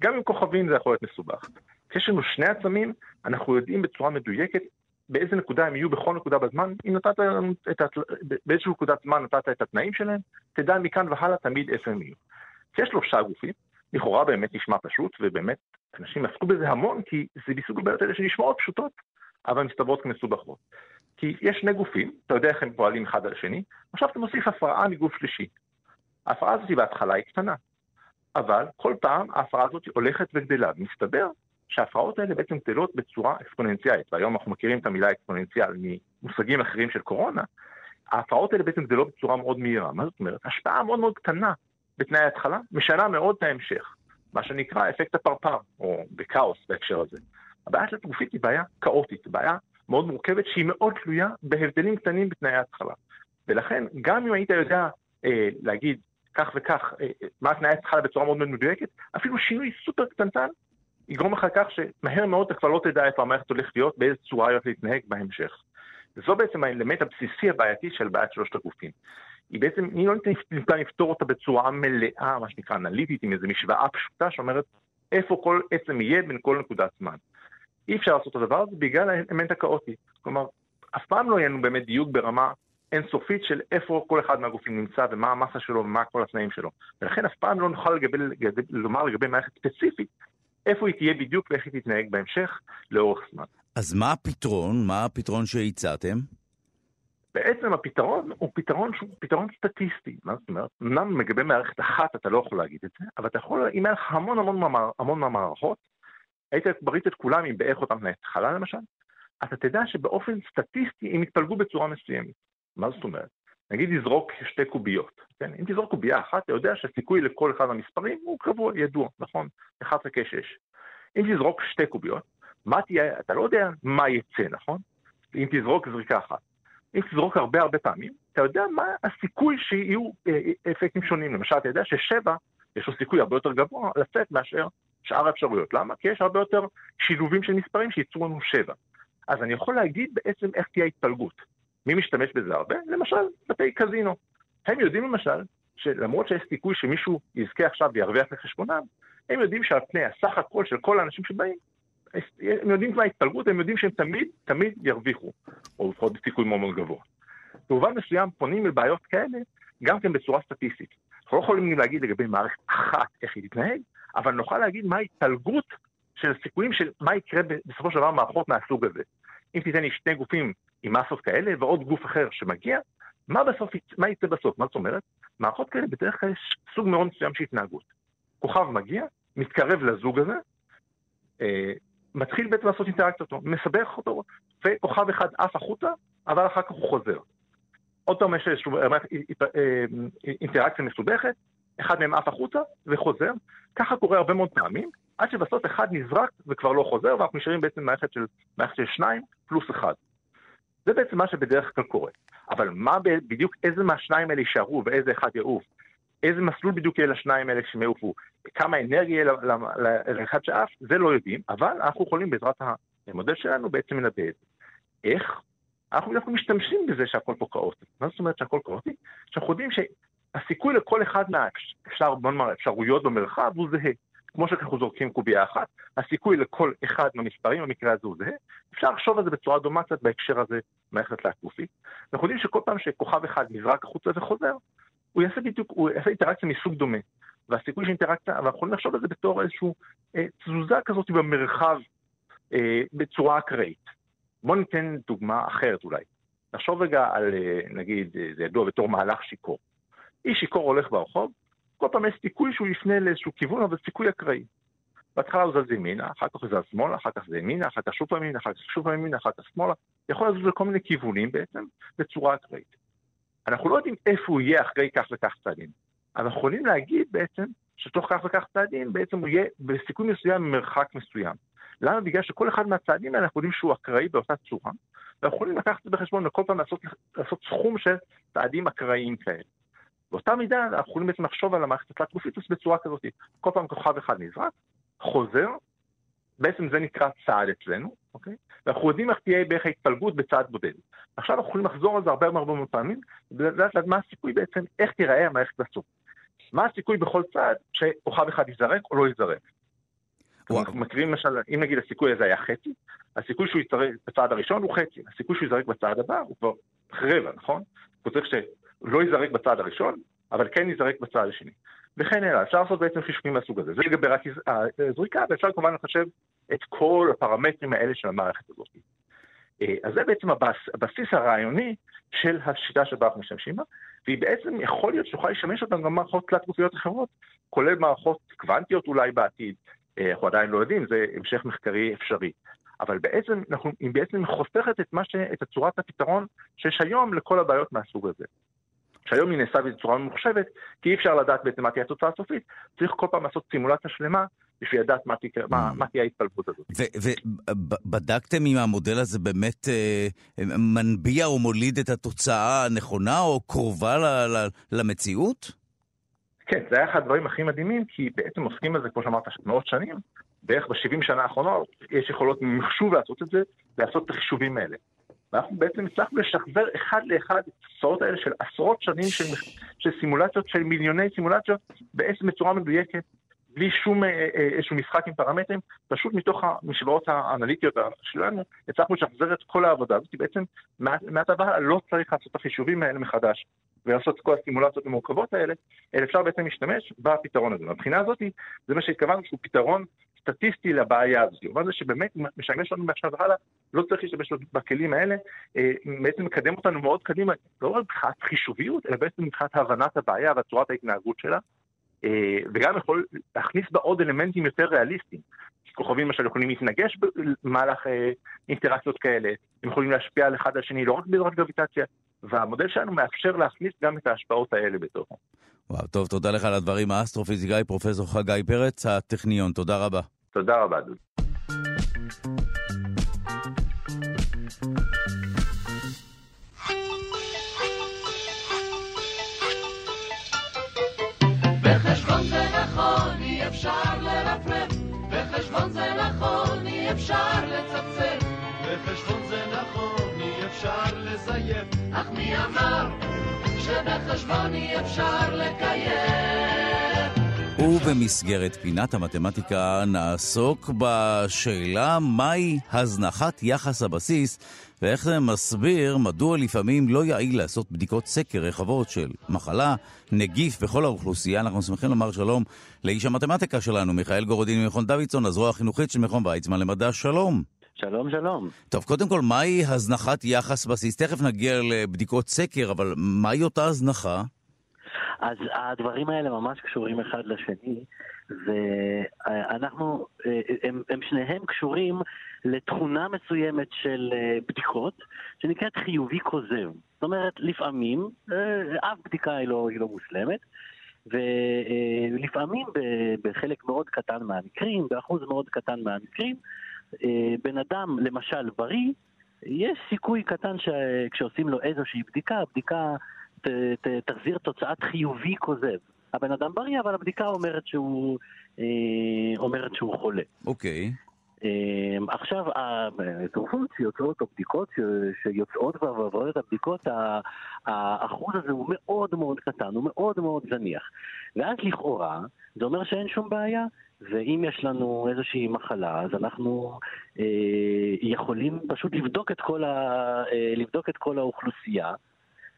גם עם כוכבים זה יכול להיות מסובך. כשיש לנו שני עצמים, אנחנו יודעים בצורה מדויקת באיזה נקודה הם יהיו בכל נקודה בזמן, אם נתת את, באיזושהי נקודת זמן נתת את התנאים שלהם, תדע מכאן והלאה תמיד איפה הם יהיו. כשיש שלושה גופים, לכאורה באמת נשמע פשוט, ובאמת אנשים עסקו בזה המון, כי זה מסוג הבעיות האלה שנשמעות פשוטות, אבל מסתברות כמסובכות. כי יש שני גופים, אתה יודע איך הם פועלים אחד על השני, עכשיו אתה מוסיף הפרעה מגוף שלישי. ההפרעה הזאת בהתחלה היא קטנה, אבל כל פעם ההפרעה הזאת הולכת וגדלה, ומסתבר שההפרעות האלה בעצם גדלות בצורה אקספוננציאלית, והיום אנחנו מכירים את המילה אקספוננציאל ממושגים אחרים של קורונה, ההפרעות האלה בעצם גדלות בצורה מאוד מהירה. מה זאת אומרת? השפעה מאוד מאוד קטנה בתנאי ההתחלה, משנה מאוד את ההמשך. מה שנקרא אפקט הפרפר, או בכאוס בהקשר הזה. הבעיה של התרופית היא בעיה כאוטית, בעיה מאוד מורכבת שהיא מאוד תלויה בהבדלים קטנים בתנאי ההתחלה. ולכן, גם אם היית יודע אה, להגיד כך וכך, אה, מה תנאי ההתחלה בצורה מאוד מדויקת, אפילו שינוי סופר קטנטן יגרום לך כך שמהר מאוד אתה כבר לא תדע איפה המערכת הולכת להיות, באיזה צורה היא הולכת להתנהג בהמשך. וזו בעצם האלמנט הבסיסי הבעייתי של בעיית שלושת הגופים. היא בעצם, היא לא ניתן לפתור אותה בצורה מלאה, מה שנקרא אנליטית, עם איזו משוואה פשוטה שאומרת איפה כל עצם יהיה בין כל נקודת זמן. אי אפשר לעשות את הדבר הזה בגלל האלמנט הכאוטי. כלומר, אף פעם לא יהיה לנו באמת דיוק ברמה אינסופית של איפה כל אחד מהגופים נמצא ומה המסה שלו ומה כל התנאים שלו. ולכן אף פעם לא נוכל לגבי, לגבי, לומר לגבי מערכת ספציפית איפה היא תהיה בדיוק ואיך היא תתנהג בהמשך לאורך זמן. אז מה הפתרון? מה הפתרון שהצעתם? בעצם הפתרון הוא פתרון שהוא פתרון סטטיסטי. מה זאת אומרת? אמנם לגבי מערכת אחת אתה לא יכול להגיד את זה, אבל אתה יכול, אם היה לך המון המון, המון מהמערכות, היית מריץ את כולם עם בערך אותם תנאי התחלה למשל, אתה תדע שבאופן סטטיסטי הם יתפלגו בצורה מסוימת. מה זאת אומרת? נגיד לזרוק שתי קוביות, כן? אם תזרוק קובייה אחת, אתה יודע שהסיכוי לכל אחד מהמספרים הוא קבוע, ידוע, נכון? 1 חלקי 6. אם תזרוק שתי קוביות, מה תהיה, אתה לא יודע מה יצא, נכון? אם תזרוק זריקה אחת. אם תזרוק הרבה הרבה פעמים, אתה יודע מה הסיכוי שיהיו אה, אה, אפקטים שונים. למשל, אתה יודע ששבע, יש לו סיכוי הרבה יותר גבוה לצאת מאשר שאר האפשרויות. למה? כי יש הרבה יותר שילובים של מספרים שייצרו לנו שבע. אז אני יכול להגיד בעצם איך תהיה ההתפלגות. מי משתמש בזה הרבה? למשל, בתי קזינו. הם יודעים למשל, שלמרות שיש סיכוי שמישהו יזכה עכשיו וירוויח לחשבונם, הם יודעים שעל פני הסך הכל של כל האנשים שבאים, הם יודעים כבר התפלגות, הם יודעים שהם תמיד, תמיד ירוויחו, או לפחות בסיכוי מאוד מאוד גבוה. במובן מסוים פונים לבעיות כאלה גם כן בצורה סטטיסטית. אנחנו לא יכולים להגיד לגבי מערכת אחת איך היא תתנהג, אבל נוכל להגיד מה ההתפלגות של הסיכויים של מה יקרה בסופו של דבר מערכות מהסוג הזה. אם תיתן לי שני גופים עם מסות כאלה ועוד גוף אחר שמגיע, מה בסוף, מה יצא בסוף? מה זאת אומרת? מערכות כאלה בדרך כלל יש סוג מאוד מסוים של התנהגות. כוכב מגיע, מתקרב לזוג הזה, אה, מתחיל בעצם לעשות אינטראקציות, מסבך אותו, וכוכב אחד עף החוצה, אבל אחר כך הוא חוזר. עוד פעם יש איזושהי אה, אה, אינטראקציה מסובכת, אחד מהם עף החוצה וחוזר, ככה קורה הרבה מאוד פעמים, עד שבסוף אחד נזרק וכבר לא חוזר, ואנחנו נשארים בעצם מערכת של, מערכת של שניים פלוס אחד. זה בעצם מה שבדרך כלל קורה. אבל מה בדיוק, איזה מהשניים האלה יישארו ואיזה אחד יעוף? איזה מסלול בדיוק יהיה לשניים האלה כשהם יעופו? כמה אנרגיה יהיה לאחד שאף? זה לא יודעים, אבל אנחנו יכולים בעזרת המודל שלנו בעצם לנבא את זה. איך? אנחנו, אנחנו משתמשים בזה שהכל פה כאוטי. מה זאת אומרת שהכל כאוטי? שאנחנו יודעים שהסיכוי לכל אחד מהאפשרויות במרחב הוא זהה. כמו שאנחנו זורקים קובייה אחת, הסיכוי לכל אחד מהמספרים במקרה הזה הוא זהה. אפשר לחשוב על זה בצורה דומה קצת בהקשר הזה מערכת לאקופית. אנחנו יודעים שכל פעם שכוכב אחד נזרק החוצה וחוזר, הוא יעשה בדיוק, הוא יעשה אינטראקציה מסוג דומה. והסיכוי של אינטראקציה, אבל אנחנו יכולים לחשוב על זה בתור איזושהי אה, תזוזה כזאת במרחב אה, בצורה אקראית. בואו ניתן דוגמה אחרת אולי. נחשוב רגע על, אה, נגיד, אה, זה ידוע בתור מהלך שיכור. איש שיכור הולך ברחוב, כל פעם יש סיכוי שהוא יפנה לאיזשהו כיוון, אבל סיכוי אקראי. בהתחלה הוא זז ימינה, אחר כך זז שמאלה, אחר כך זה ימינה, אחר כך שוב פעם ימינה, אחר כך שוב פעם ימינה, אחר כך שמאלה. יכול לזוז לכל מיני כיוונים בעצם, בצורה אקראית. אנחנו לא יודעים איפה הוא יהיה אחרי כך וכך צעדים, אנחנו יכולים להגיד בעצם שתוך כך וכך צעדים בעצם הוא יהיה בסיכוי מסוים ממרחק מסוים. למה? בגלל שכל אחד מהצעדים האלה אנחנו יודעים שהוא אקראי באותה צורה, ואנחנו יכולים לקחת את זה בחשבון וכל פעם לעשות, לעשות סכום של צעדים אקראיים כאלה. באותה מידה אנחנו יכולים בעצם לחשוב על המערכת התלת גופית בצורה כזאת. כל פעם כוכב אחד נזרק, חוזר, בעצם זה נקרא צעד אצלנו, אוקיי? ואנחנו יודעים איך תהיה בערך ההתפלגות בצעד בודד. עכשיו אנחנו יכולים לחזור על זה הרבה הרבה מאוד פעמים, ולדעת מה הסיכוי בעצם, איך תיראה המערכת בסוף. מה הסיכוי בכל צעד שכוכב אחד ייזרק או לא ייזרק. אנחנו מכירים למשל, אם נגיד הסיכוי הזה היה חצי, הסיכוי שהוא יזרק בצעד הראשון הוא חצי, הסיכוי שהוא יזרק בצעד הבא הוא כבר רבע, נכון? הוא צריך שלא יזרק בצעד הראשון, אבל כן יזרק בצעד השני. וכן הלאה, אפשר לעשות בעצם חישובים מהסוג הזה. זה לגבי רק הזריקה, ואפשר כמובן לחשב את כל הפרמטרים האלה של המערכת הזאת. אה, אז זה בעצם הבס, הבסיס הרעיוני של השיטה שבה אנחנו משתמשים בה, והיא בעצם יכול להיות שתוכל לשמש אותנו גם מערכות תלת גופיות אחרות, כולל מערכות קוונטיות אולי בעתיד, אה, אנחנו עדיין לא יודעים, זה המשך מחקרי אפשרי. אבל בעצם אנחנו, היא בעצם חוסכת את, ש, את צורת הפתרון שיש היום לכל הבעיות מהסוג הזה. שהיום היא נעשה בצורה ממוחשבת, כי אי אפשר לדעת בעצם מה תהיה התוצאה הסופית, צריך כל פעם לעשות סימולציה שלמה בשביל לדעת מה, תהיה, מה, mm. מה תהיה ההתפלגות הזאת. ובדקתם אם המודל הזה באמת אה, מנביע או מוליד את התוצאה הנכונה או קרובה ל, ל, למציאות? כן, זה היה אחד הדברים הכי מדהימים, כי בעצם עוסקים בזה, כמו שאמרת, מאות שנים, בערך ב-70 שנה האחרונות, יש יכולות ממחשוב לעשות את זה, לעשות את החישובים האלה. ואנחנו בעצם הצלחנו לשחזר אחד לאחד את התוצאות האלה של עשרות שנים של, של סימולציות, של מיליוני סימולציות, בעצם בצורה מדויקת, בלי שום אה, אה, איזשהו משחק עם פרמטרים, פשוט מתוך המשוואות האנליטיות שלנו, הצלחנו לשחזר את כל העבודה הזאת, בעצם מעתה והלאה לא צריך לעשות את החישובים האלה מחדש. ולעשות את כל הסימולציות המורכבות האלה, אפשר בעצם להשתמש בפתרון הזה. מבחינה הזאת, זה מה שהתכוונו שהוא פתרון סטטיסטי לבעיה הזאת. במובן זה שבאמת משמש לנו מעכשיו והלאה, לא צריך להשתמש בכלים האלה, אה, בעצם מקדם אותנו מאוד קדימה, לא רק מבחינת חישוביות, אלא בעצם מבחינת הבנת הבעיה וצורת ההתנהגות שלה, אה, וגם יכול להכניס בה עוד אלמנטים יותר ריאליסטיים. כוכבים למשל יכולים להתנגש במהלך אה, אינטראקציות כאלה, הם יכולים להשפיע על אחד על השני לא רק בעזרת גרביטציה, והמודל שלנו מאפשר להכניס גם את ההשפעות האלה בתוכו. וואו, טוב, תודה לך על הדברים. האסטרופיזיקאי פרופסור חגי פרץ, הטכניון. תודה רבה. תודה רבה, דוד. בחשבון זה נכון, אי אפשר לרפרף. בחשבון זה נכון, אי אפשר לצפצף. בחשבון זה נכון, אי אפשר לזייף. אך מי אמר שבחשבון אי אפשר לקיים? ובמסגרת פינת המתמטיקה נעסוק בשאלה מהי הזנחת יחס הבסיס ואיך זה מסביר מדוע לפעמים לא יעיל לעשות בדיקות סקר רחבות של מחלה, נגיף בכל האוכלוסייה. אנחנו שמחים לומר שלום לאיש המתמטיקה שלנו, מיכאל גורודין ממכון דוידסון, הזרוע החינוכית של מכון ויצמן למדע. שלום. שלום, שלום. טוב, קודם כל, מהי הזנחת יחס בסיס? תכף נגיע לבדיקות סקר, אבל מהי אותה הזנחה? אז הדברים האלה ממש קשורים אחד לשני, ואנחנו, הם, הם שניהם קשורים לתכונה מסוימת של אה, בדיקות, שנקראת חיובי כוזב. זאת אומרת, לפעמים, אה, אף בדיקה היא לא, היא לא מושלמת, ולפעמים בחלק מאוד קטן מהמקרים, באחוז מאוד קטן מהמקרים, אה, בן אדם, למשל, בריא, יש סיכוי קטן שכשעושים לו איזושהי בדיקה, הבדיקה ת, ת, תחזיר תוצאת חיובי כוזב. הבן אדם בריא, אבל הבדיקה אומרת שהוא, אה, אומרת שהוא חולה. אוקיי. Okay. אה, עכשיו, התרופות שיוצאות, או בדיקות שיוצאות ועוברות את הבדיקות, האחוז הזה הוא מאוד מאוד קטן, הוא מאוד מאוד זניח. ואז לכאורה, זה אומר שאין שום בעיה, ואם יש לנו איזושהי מחלה, אז אנחנו אה, יכולים פשוט לבדוק את ה, אה, לבדוק את כל האוכלוסייה.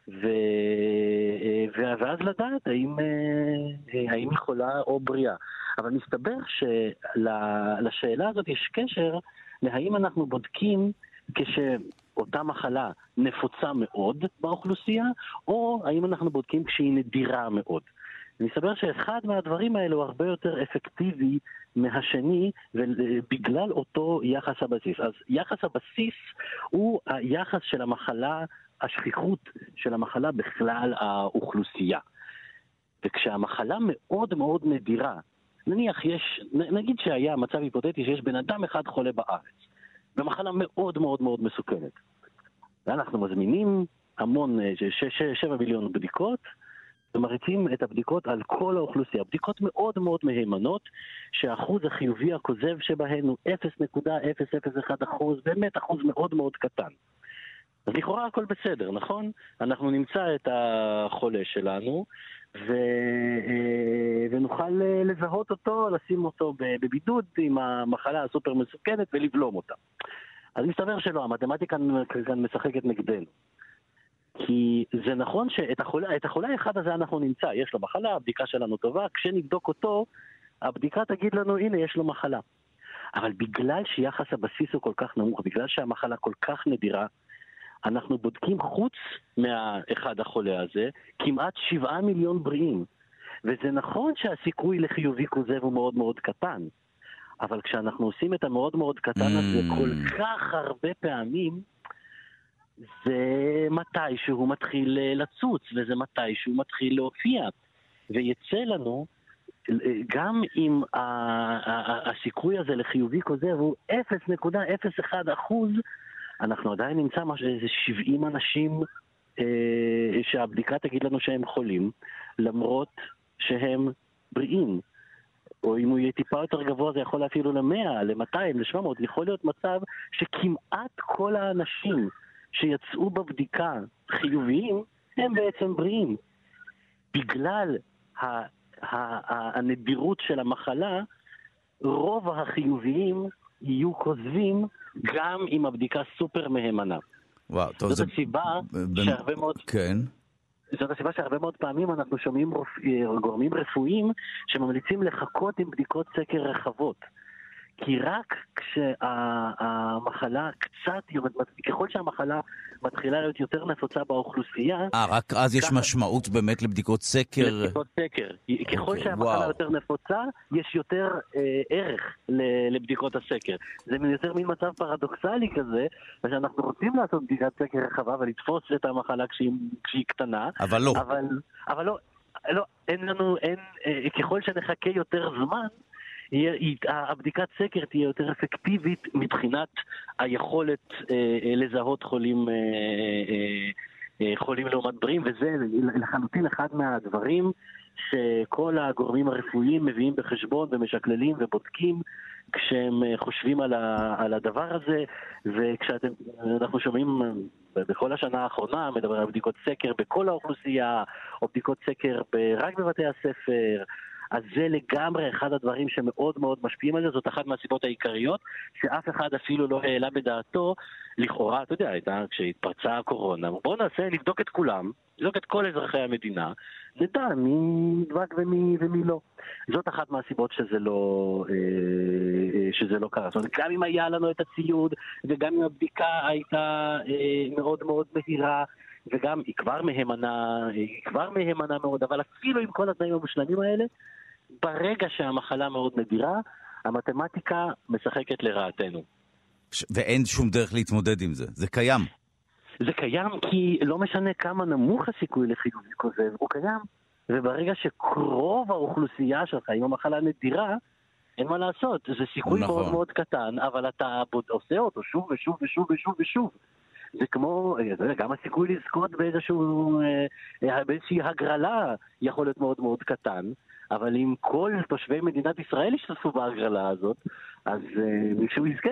ו... אה, ואז לדעת האם, אה, אה, האם היא חולה או בריאה. אבל מסתבר שלשאלה הזאת יש קשר להאם אנחנו בודקים כשאותה מחלה נפוצה מאוד באוכלוסייה, או האם אנחנו בודקים כשהיא נדירה מאוד. מסתבר שאחד מהדברים האלה הוא הרבה יותר אפקטיבי מהשני, בגלל אותו יחס הבסיס. אז יחס הבסיס הוא היחס של המחלה השכיחות של המחלה בכלל האוכלוסייה. וכשהמחלה מאוד מאוד נדירה, נניח יש, נגיד שהיה מצב היפותטי שיש בן אדם אחד חולה בארץ, במחלה מאוד מאוד מאוד מסוכנת. ואנחנו מזמינים המון, 7 מיליון בדיקות, ומריצים את הבדיקות על כל האוכלוסייה. בדיקות מאוד מאוד מהימנות, שהאחוז החיובי הכוזב שבהן הוא 0.001 אחוז, באמת אחוז מאוד מאוד קטן. אז לכאורה הכל בסדר, נכון? אנחנו נמצא את החולה שלנו, ו, אה, ונוכל לזהות אותו, לשים אותו בבידוד עם המחלה הסופר מסוכנת ולבלום אותה. אז מסתבר שלא, המתמטיקה כאן משחקת נגדנו. כי זה נכון שאת החולה, החולה האחד הזה אנחנו נמצא, יש לו מחלה, הבדיקה שלנו טובה, כשנבדוק אותו, הבדיקה תגיד לנו, הנה, יש לו מחלה. אבל בגלל שיחס הבסיס הוא כל כך נמוך, בגלל שהמחלה כל כך נדירה, אנחנו בודקים חוץ מהאחד החולה הזה, כמעט שבעה מיליון בריאים. וזה נכון שהסיכוי לחיובי כוזב הוא מאוד מאוד קטן, אבל כשאנחנו עושים את המאוד מאוד קטן הזה mm. כל כך הרבה פעמים, זה מתי שהוא מתחיל אה, לצוץ, וזה מתי שהוא מתחיל להופיע. ויצא לנו, אה, גם אם הסיכוי הזה לחיובי כוזב הוא 0.01 אחוז, אנחנו עדיין נמצא משהו, איזה 70 אנשים אה, שהבדיקה תגיד לנו שהם חולים, למרות שהם בריאים. או אם הוא יהיה טיפה יותר גבוה זה יכול אפילו ל-100, ל-200, ל-700, יכול להיות מצב שכמעט כל האנשים שיצאו בבדיקה חיוביים, הם בעצם בריאים. בגלל ה- ה- ה- הנדירות של המחלה, רוב החיוביים יהיו כוזבים גם אם הבדיקה סופר מהימנה. וואו, טוב, זאת זה... הסיבה ב... שהרבה מאוד... כן. זאת הסיבה שהרבה מאוד פעמים אנחנו שומעים רופ... גורמים רפואיים שממליצים לחכות עם בדיקות סקר רחבות. כי רק כשהמחלה קצת יורדת, ככל שהמחלה מתחילה להיות יותר נפוצה באוכלוסייה... אה, רק אז יש משמעות באמת לבדיקות סקר? לבדיקות סקר. ככל אוקיי, שהמחלה יותר נפוצה, יש יותר אה, ערך לבדיקות הסקר. זה יותר מין מצב פרדוקסלי כזה, שאנחנו רוצים לעשות בדיקת סקר רחבה ולתפוס את המחלה כשהיא, כשהיא קטנה. אבל לא. אבל, אבל לא, לא, אין לנו, אין, אה, ככל שנחכה יותר זמן, הבדיקת סקר תהיה יותר אפקטיבית מבחינת היכולת אה, אה, לזהות חולים, אה, חולים לעומת בריאים, וזה לחלוטין אחד מהדברים שכל הגורמים הרפואיים מביאים בחשבון ומשקללים ובודקים כשהם חושבים על, ה, על הדבר הזה, וכשאנחנו שומעים בכל השנה האחרונה מדבר על בדיקות סקר בכל האוכלוסייה, או בדיקות סקר רק בבתי הספר, אז זה לגמרי אחד הדברים שמאוד מאוד משפיעים על זה, זאת אחת מהסיבות העיקריות, שאף אחד אפילו לא העלה בדעתו, לכאורה, אתה יודע, הייתה כשהתפרצה הקורונה, בואו נעשה, נבדוק את כולם, נבדוק את כל אזרחי המדינה, נדע מי נדבק ומי, ומי לא. זאת אחת מהסיבות שזה לא, אה, אה, שזה לא קרה. זאת אומרת, גם אם היה לנו את הציוד, וגם אם הבדיקה הייתה אה, מאוד מאוד מהירה, וגם היא כבר מהימנה, היא כבר מהימנה מאוד, אבל אפילו עם כל התנאים המושלמים האלה, ברגע שהמחלה מאוד נדירה, המתמטיקה משחקת לרעתנו. ואין שום דרך להתמודד עם זה, זה קיים. זה קיים כי לא משנה כמה נמוך הסיכוי לחיובי כוזב, הוא קיים. וברגע שקרוב האוכלוסייה שלך עם המחלה נדירה, אין מה לעשות, זה סיכוי נכון. מאוד מאוד קטן, אבל אתה עושה אותו שוב ושוב ושוב ושוב ושוב. זה כמו, אה, גם הסיכוי לזכות באיזשהו, אה, אה, באיזושהי הגרלה יכול להיות מאוד מאוד קטן, אבל אם כל תושבי מדינת ישראל ישתתפו בהגרלה הזאת, אז מישהו יזכה.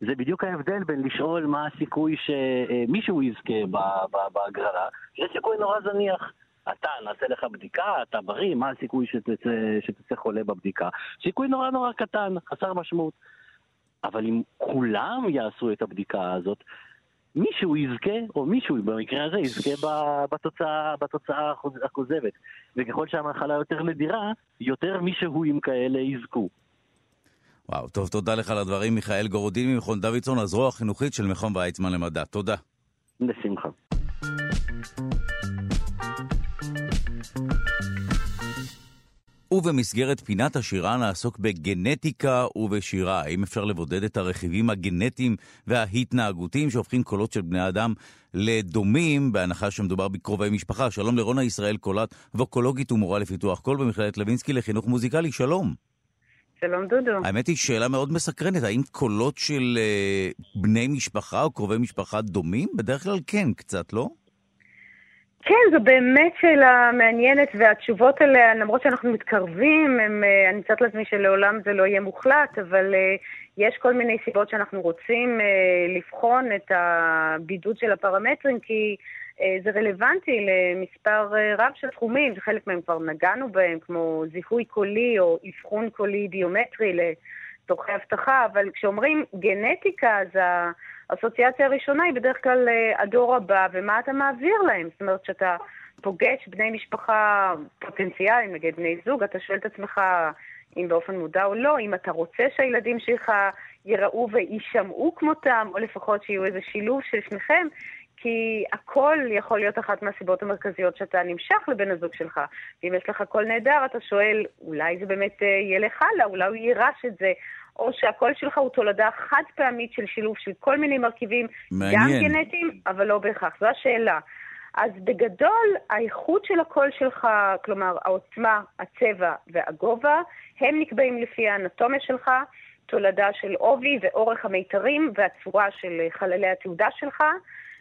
זה בדיוק ההבדל בין לשאול מה הסיכוי שמישהו יזכה בהגרלה, יש סיכוי נורא זניח. אתה, נעשה לך בדיקה, אתה בריא, מה הסיכוי שתצא, שתצא חולה בבדיקה? סיכוי נורא נורא קטן, חסר משמעות. אבל אם כולם יעשו את הבדיקה הזאת, מישהו יזכה, או מישהו במקרה הזה יזכה בתוצאה, בתוצאה הכוזבת. וככל שהמחלה יותר נדירה, יותר מישהו עם כאלה יזכו. וואו, טוב, תודה לך על הדברים. מיכאל גורודין ממכון דוידסון, הזרוע החינוכית של מכון ויצמן למדע. תודה. בשמחה. ובמסגרת פינת השירה נעסוק בגנטיקה ובשירה. האם אפשר לבודד את הרכיבים הגנטיים וההתנהגותיים שהופכים קולות של בני אדם לדומים, בהנחה שמדובר בקרובי משפחה? שלום לרונה ישראל קולט, ווקולוגית ומורה לפיתוח קול במכללת לוינסקי לחינוך מוזיקלי. שלום. שלום דודו. האמת היא שאלה מאוד מסקרנת, האם קולות של uh, בני משפחה או קרובי משפחה דומים? בדרך כלל כן, קצת, לא? כן, זו באמת שאלה מעניינת, והתשובות עליה, למרות שאנחנו מתקרבים, הם, אה, אני מצטערת לעצמי שלעולם זה לא יהיה מוחלט, אבל אה, יש כל מיני סיבות שאנחנו רוצים אה, לבחון את הבידוד של הפרמטרים, כי זה רלוונטי למספר רב של תחומים, שחלק מהם כבר נגענו בהם, כמו זיהוי קולי או אבחון קולי ביומטרי לצורכי אבטחה, אבל כשאומרים גנטיקה, אז האסוציאציה הראשונה היא בדרך כלל אה, הדור הבא, ומה אתה מעביר להם. זאת אומרת, שאתה פוגש בני משפחה פוטנציאליים, נגיד בני זוג, אתה שואל את עצמך אם באופן מודע או לא, אם אתה רוצה שהילדים שלך ייראו ויישמעו כמותם, או לפחות שיהיו איזה שילוב של שניכם, כי הכל יכול להיות אחת מהסיבות המרכזיות שאתה נמשך לבן הזוג שלך. ואם יש לך קול נהדר, אתה שואל, אולי זה באמת אה, ילך הלאה, אולי הוא יירש את זה, או שהקול שלך הוא תולדה חד פעמית של שילוב של כל מיני מרכיבים, מעניין. גם גנטיים, אבל לא בהכרח. זו השאלה. אז בגדול, האיכות של הקול שלך, כלומר העוצמה, הצבע והגובה, הם נקבעים לפי האנטומיה שלך, תולדה של עובי ואורך המיתרים והצורה של חללי התעודה שלך,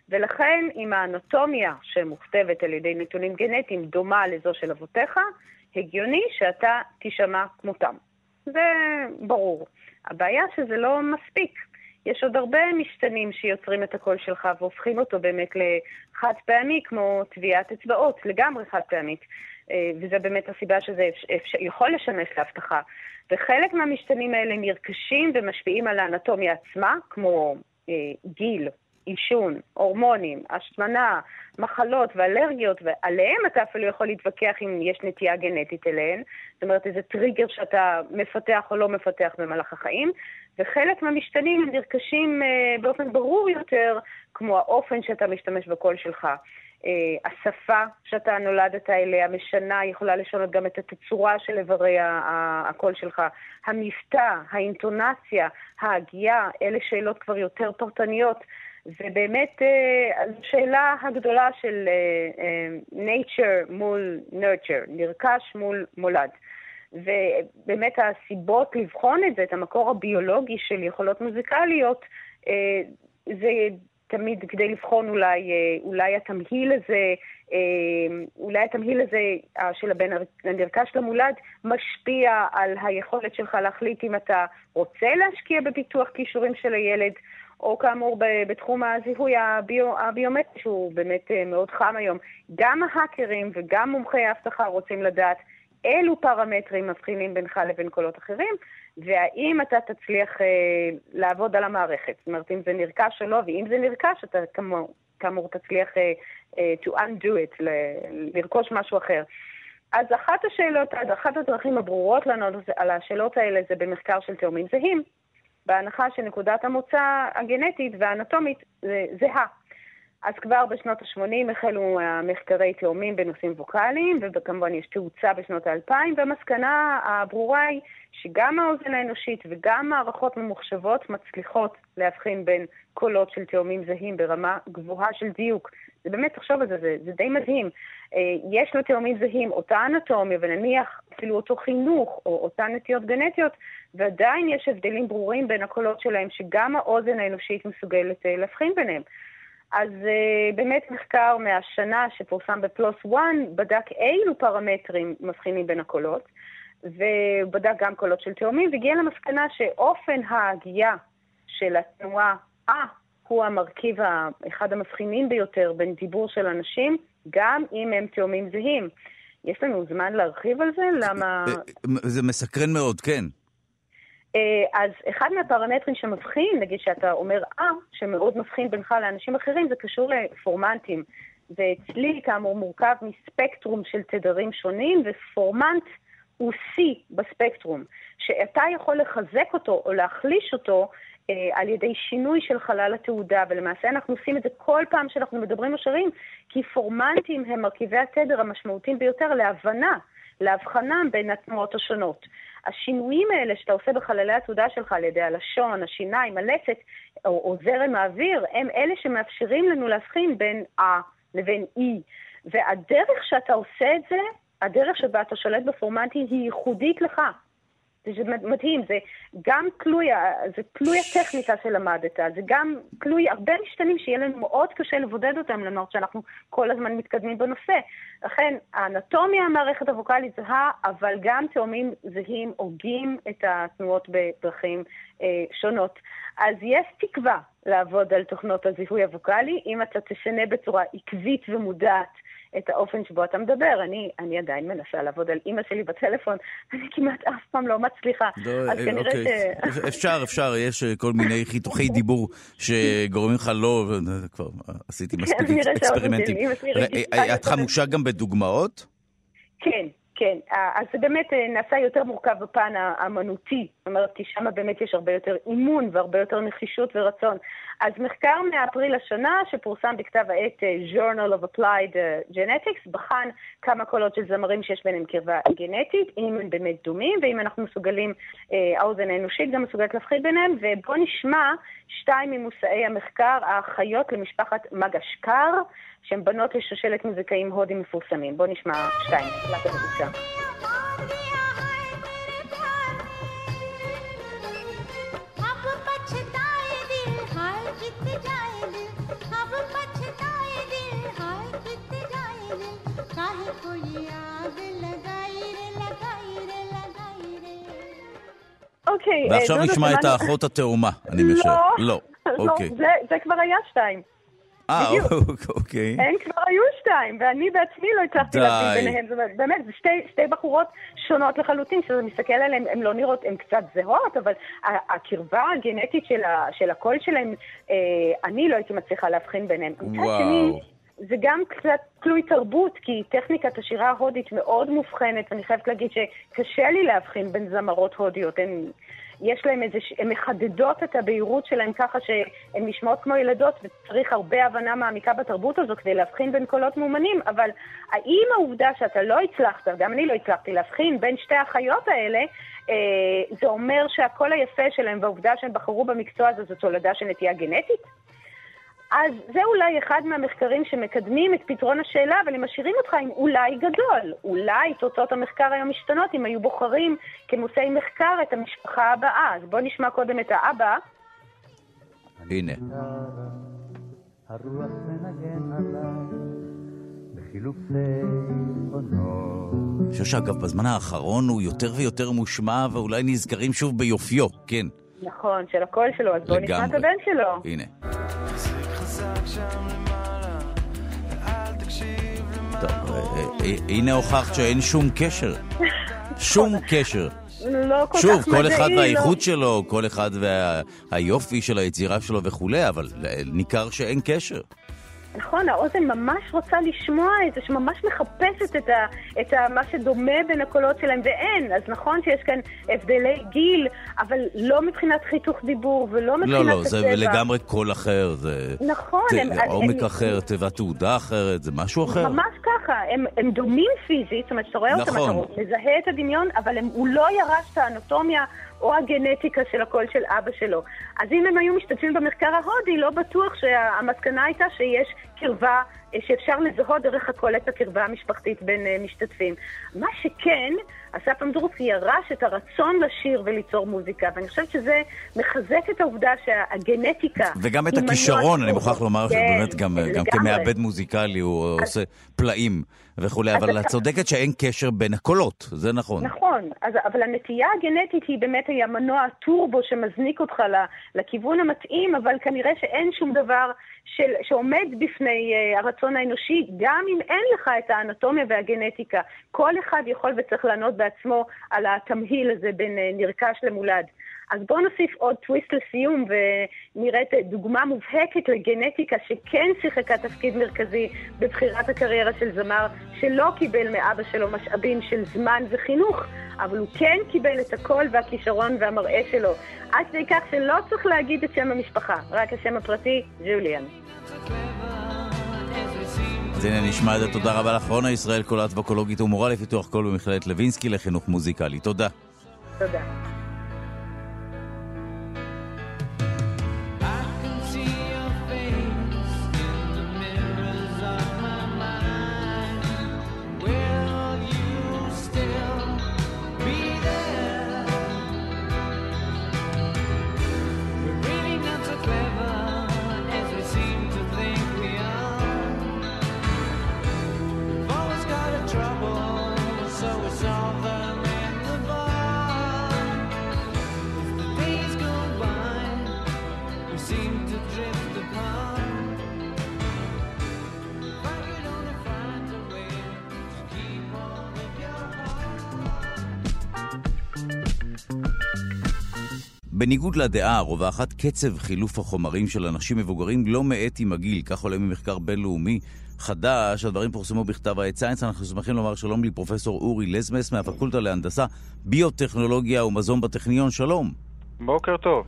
ולכן אם האנטומיה שמוכתבת על ידי נתונים גנטיים דומה לזו של אבותיך, הגיוני שאתה תישמע כמותם. זה ברור. הבעיה שזה לא מספיק. יש עוד הרבה משתנים שיוצרים את הקול שלך והופכים אותו באמת לחד פעמי, כמו טביעת אצבעות, לגמרי חד פעמית. אה, וזה באמת הסיבה שזה אפשר, יכול לשמש להבטחה. וחלק מהמשתנים האלה נרכשים ומשפיעים על האנטומיה עצמה, כמו אה, גיל, עישון, הורמונים, השמנה, מחלות ואלרגיות, ועליהם אתה אפילו יכול להתווכח אם יש נטייה גנטית אליהן, זאת אומרת איזה טריגר שאתה מפתח או לא מפתח במהלך החיים, וחלק מהמשתנים נרכשים אה, באופן ברור יותר, כמו האופן שאתה משתמש בקול שלך. אה, השפה שאתה נולדת אליה משנה, יכולה לשנות גם את התצורה של איברי הקול שלך. המבטא, האינטונציה, ההגייה, אלה שאלות כבר יותר פרטניות. ובאמת אה, השאלה הגדולה של nature מול nurture, נרכש מול מולד. ובאמת הסיבות לבחון את זה, את המקור הביולוגי של יכולות מוזיקליות, זה תמיד כדי לבחון אולי, אה, אולי התמהיל הזה, אה, אולי התמהיל הזה אה, של הבן הנרכש למולד משפיע על היכולת שלך להחליט אם אתה רוצה להשקיע בפיתוח כישורים של הילד, או כאמור בתחום הזיהוי הביו, הביומטרי, שהוא באמת מאוד חם היום. גם ההאקרים וגם מומחי האבטחה רוצים לדעת אילו פרמטרים מבחינים בינך לבין קולות אחרים, והאם אתה תצליח אה, לעבוד על המערכת. זאת אומרת, אם זה נרכש או לא, ואם זה נרכש, אתה כאמור, כאמור תצליח אה, אה, to undo it, ל- לרכוש משהו אחר. אז אחת השאלות, אחת הדרכים הברורות לענות על השאלות האלה זה במחקר של תאומים זהים, בהנחה שנקודת המוצא הגנטית והאנטומית זהה. אז כבר בשנות ה-80 החלו המחקרי תאומים בנושאים ווקאליים, וכמובן יש תאוצה בשנות ה-2000, והמסקנה הברורה היא שגם האוזן האנושית וגם מערכות ממוחשבות מצליחות להבחין בין קולות של תאומים זהים ברמה גבוהה של דיוק. זה באמת, תחשוב על זה, זה, זה די מדהים. אה, יש לתאומים זהים אותה אנטומיה, ונניח אפילו אותו חינוך, או אותן נטיות גנטיות, ועדיין יש הבדלים ברורים בין הקולות שלהם, שגם האוזן האנושית מסוגלת אה, להבחין ביניהם. אז uh, באמת מחקר מהשנה שפורסם בפלוס 1 בדק אילו פרמטרים מבחינים בין הקולות, ובדק גם קולות של תאומים, והגיע למסקנה שאופן ההגייה של התנועה אה הוא המרכיב, אחד המבחינים ביותר בין דיבור של אנשים, גם אם הם תאומים זהים. יש לנו זמן להרחיב על זה? למה... אה, אה, זה מסקרן מאוד, כן. אה, אז אחד מהפרמטרים שמבחין, נגיד שאתה אומר אה, שמאוד מבחין בינך לאנשים אחרים, זה קשור לפורמנטים. ואצלי, כאמור, מורכב מספקטרום של תדרים שונים, ופורמנט הוא C בספקטרום, שאתה יכול לחזק אותו או להחליש אותו על ידי שינוי של חלל התעודה, ולמעשה אנחנו עושים את זה כל פעם שאנחנו מדברים בשירים, כי פורמנטים הם מרכיבי התדר המשמעותיים ביותר להבנה, להבחנה בין התנועות השונות. השינויים האלה שאתה עושה בחללי התעודה שלך על ידי הלשון, השיניים, הלסת או, או זרם האוויר, הם אלה שמאפשרים לנו להבחין בין A לבין E. והדרך שאתה עושה את זה, הדרך שבה אתה שולט בפורמטים היא ייחודית לך. זה מדהים, זה גם תלוי, זה תלוי הטכניקה שלמדת, זה גם תלוי הרבה משתנים שיהיה לנו מאוד קשה לבודד אותם, למרות שאנחנו כל הזמן מתקדמים בנושא. לכן, האנטומיה המערכת הווקאלית זהה, אבל גם תאומים זהים הוגים את התנועות בדרכים אה, שונות. אז יש תקווה לעבוד על תוכנות הזיהוי הווקאלי, אם אתה תשנה בצורה עקבית ומודעת. את האופן שבו אתה מדבר. אני, אני עדיין מנסה לעבוד על אימא שלי בטלפון, אני כמעט אף פעם לא מצליחה. לא, אז אה, כנראה אוקיי. ש... אפשר, אפשר, יש אה, כל מיני חיתוכי דיבור שגורמים לך לא, כבר עשיתי מספיק אקספרימנטים. את חמושה גם בדוגמאות? כן, כן, אז זה באמת אה, נעשה יותר מורכב בפן האמנותי, זאת אומרת, כי שם באמת יש הרבה יותר אימון והרבה יותר נחישות ורצון. אז מחקר מאפריל השנה, שפורסם בכתב העת אה, Journal of Applied אה, Genetics, בחן כמה קולות של זמרים שיש ביניהם קרבה גנטית, אם הם באמת דומים, ואם אנחנו מסוגלים, האוזן האנושית גם מסוגלת להפחיד ביניהם, ובואו נשמע שתיים ממושאי המחקר, האחיות למשפחת מגשקר, שהן בנות לשושלת מוזיקאים הודים מפורסמים. בואו נשמע שתיים, תחילת המבוצע. אוקיי. ועכשיו אה, נשמע את האחות התאומה, אני משער. לא. לא, אוקיי. זה כבר היה שתיים. אה, אוקיי. הם כבר היו שתיים, ואני בעצמי לא הצלחתי להבדיל ביניהם. זה באמת, זה שתי, שתי בחורות שונות לחלוטין, כשאתה מסתכל עליהן, הן לא נראות, הן קצת זהות, אבל הקרבה הגנטית של, ה, של הקול שלהן, אה, אני לא הייתי מצליחה להבחין ביניהן. וואו. זה גם קצת תלוי תרבות, כי טכניקת השירה ההודית מאוד מובחנת, ואני חייבת להגיד שקשה לי להבחין בין זמרות הודיות. הן, יש להם איזה, הן מחדדות את הבהירות שלהן ככה שהן נשמעות כמו ילדות, וצריך הרבה הבנה מעמיקה בתרבות הזו כדי להבחין בין קולות מאומנים, אבל האם העובדה שאתה לא הצלחת, גם אני לא הצלחתי להבחין בין שתי החיות האלה, אה, זה אומר שהקול היפה שלהם והעובדה שהם בחרו במקצוע הזה זו תולדה של נטייה גנטית? אז זה אולי אחד מהמחקרים שמקדמים את פתרון השאלה, אבל הם משאירים אותך עם אולי גדול. אולי תוצאות המחקר היום משתנות אם היו בוחרים כמושאי מחקר את המשפחה הבאה. אז בואו נשמע קודם את האבא. הנה. אני חושב שאגב, בזמן האחרון הוא יותר ויותר מושמע, ואולי נזכרים שוב ביופיו, כן. נכון, של הקול שלו, אז בואו נשמע את הבן שלו. הנה. טוב, אה, אה, הנה הוכחת שאין שום קשר. שום קשר. לא כל שוב, כל אחד לא. והאיכות שלו, כל אחד והיופי של היצירה שלו וכולי, אבל ניכר שאין קשר. נכון, האוזן ממש רוצה לשמוע את זה, שממש מחפשת את, ה, את ה, מה שדומה בין הקולות שלהם, ואין. אז נכון שיש כאן הבדלי גיל, אבל לא מבחינת חיתוך דיבור ולא מבחינת לא, לא, זה לגמרי קול אחר, זה... נכון. ת, הם, עומק הם, אחר, תיבת תעודה אחרת, זה משהו אחר. ממש ככה, הם, הם דומים פיזית, זאת אומרת, אתה רואה נכון. אותם, אתה מזהה את הדמיון, אבל הם, הוא לא ירש את האנטומיה. או הגנטיקה של הקול של אבא שלו. אז אם הם היו משתתפים במחקר ההודי, לא בטוח שהמסקנה הייתה שיש קרבה, שאפשר לזהות דרך הקול את הקרבה המשפחתית בין uh, משתתפים. מה שכן, אסף אמדורסקי ירש את הרצון לשיר וליצור מוזיקה, ואני חושבת שזה מחזק את העובדה שהגנטיקה... וגם את הכישרון, אני מוכרח לומר כן, שבאמת גם, גם כמעבד מוזיקלי הוא אז... עושה פלאים. וכולי, אבל את צודקת שאין קשר בין הקולות, זה נכון. נכון, אז, אבל הנטייה הגנטית היא באמת היה מנוע טורבו שמזניק אותך לכיוון המתאים, אבל כנראה שאין שום דבר של, שעומד בפני uh, הרצון האנושי, גם אם אין לך את האנטומיה והגנטיקה. כל אחד יכול וצריך לענות בעצמו על התמהיל הזה בין uh, נרכש למולד. אז בואו נוסיף עוד טוויסט לסיום ונראה את דוגמה מובהקת לגנטיקה שכן שיחקה תפקיד מרכזי בבחירת הקריירה של זמר, שלא קיבל מאבא שלו משאבים של זמן וחינוך, אבל הוא כן קיבל את הקול והכישרון והמראה שלו. עד כדי כך שלא צריך להגיד את שם המשפחה, רק השם הפרטי, ג'וליאן. אז הנה נשמע את זה, תודה רבה לך, רונה ישראל, קולת ווקולוגית ומורה לפיתוח קול במכללת לוינסקי לחינוך מוזיקלי. תודה. תודה. בניגוד לדעה הרווחת, קצב חילוף החומרים של אנשים מבוגרים לא מאט עם הגיל, כך עולה ממחקר בינלאומי חדש, הדברים פורסמו בכתב העת סיינס, אנחנו שמחים לומר שלום לפרופסור אורי לזמס מהפקולטה להנדסה, ביוטכנולוגיה ומזון בטכניון, שלום. בוקר טוב.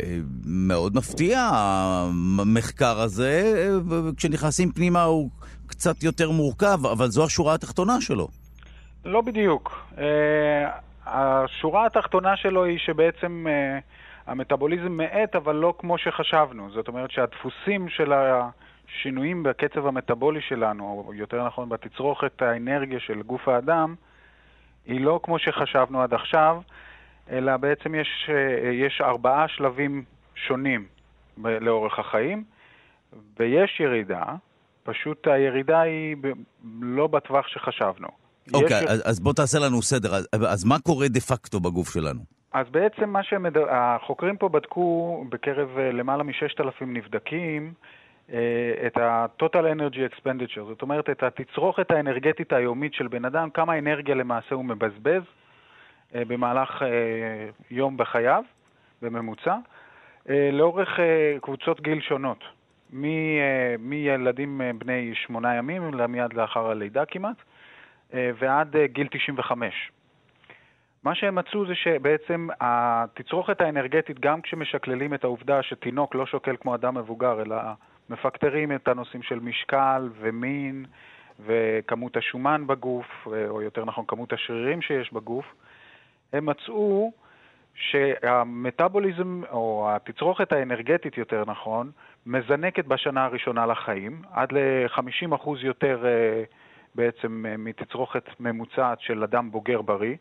אה, מאוד מפתיע המחקר הזה, אה, כשנכנסים פנימה הוא קצת יותר מורכב, אבל זו השורה התחתונה שלו. לא בדיוק. השורה התחתונה שלו היא שבעצם המטאבוליזם מאט, אבל לא כמו שחשבנו. זאת אומרת שהדפוסים של השינויים בקצב המטאבולי שלנו, או יותר נכון בתצרוכת האנרגיה של גוף האדם, היא לא כמו שחשבנו עד עכשיו. אלא בעצם יש, אה, יש ארבעה שלבים שונים לאורך החיים, ויש ירידה, פשוט הירידה היא לא בטווח שחשבנו. אוקיי, יש... אז, אז בוא תעשה לנו סדר. אז, אז מה קורה דה פקטו בגוף שלנו? אז בעצם מה שהחוקרים פה בדקו בקרב אה, למעלה מ-6,000 נבדקים, אה, את ה-total energy expenditure, זאת אומרת את התצרוכת האנרגטית היומית של בן אדם, כמה אנרגיה למעשה הוא מבזבז אה, במהלך יום בחייו, בממוצע, לאורך קבוצות גיל שונות, מילדים בני שמונה ימים, מיד לאחר הלידה כמעט, ועד גיל 95. מה שהם מצאו זה שבעצם התצרוכת האנרגטית, גם כשמשקללים את העובדה שתינוק לא שוקל כמו אדם מבוגר, אלא מפקטרים את הנושאים של משקל ומין וכמות השומן בגוף, או יותר נכון כמות השרירים שיש בגוף, הם מצאו שהמטאבוליזם, או התצרוכת האנרגטית יותר נכון, מזנקת בשנה הראשונה לחיים, עד ל-50% יותר אה, בעצם אה, מתצרוכת ממוצעת של אדם בוגר בריא.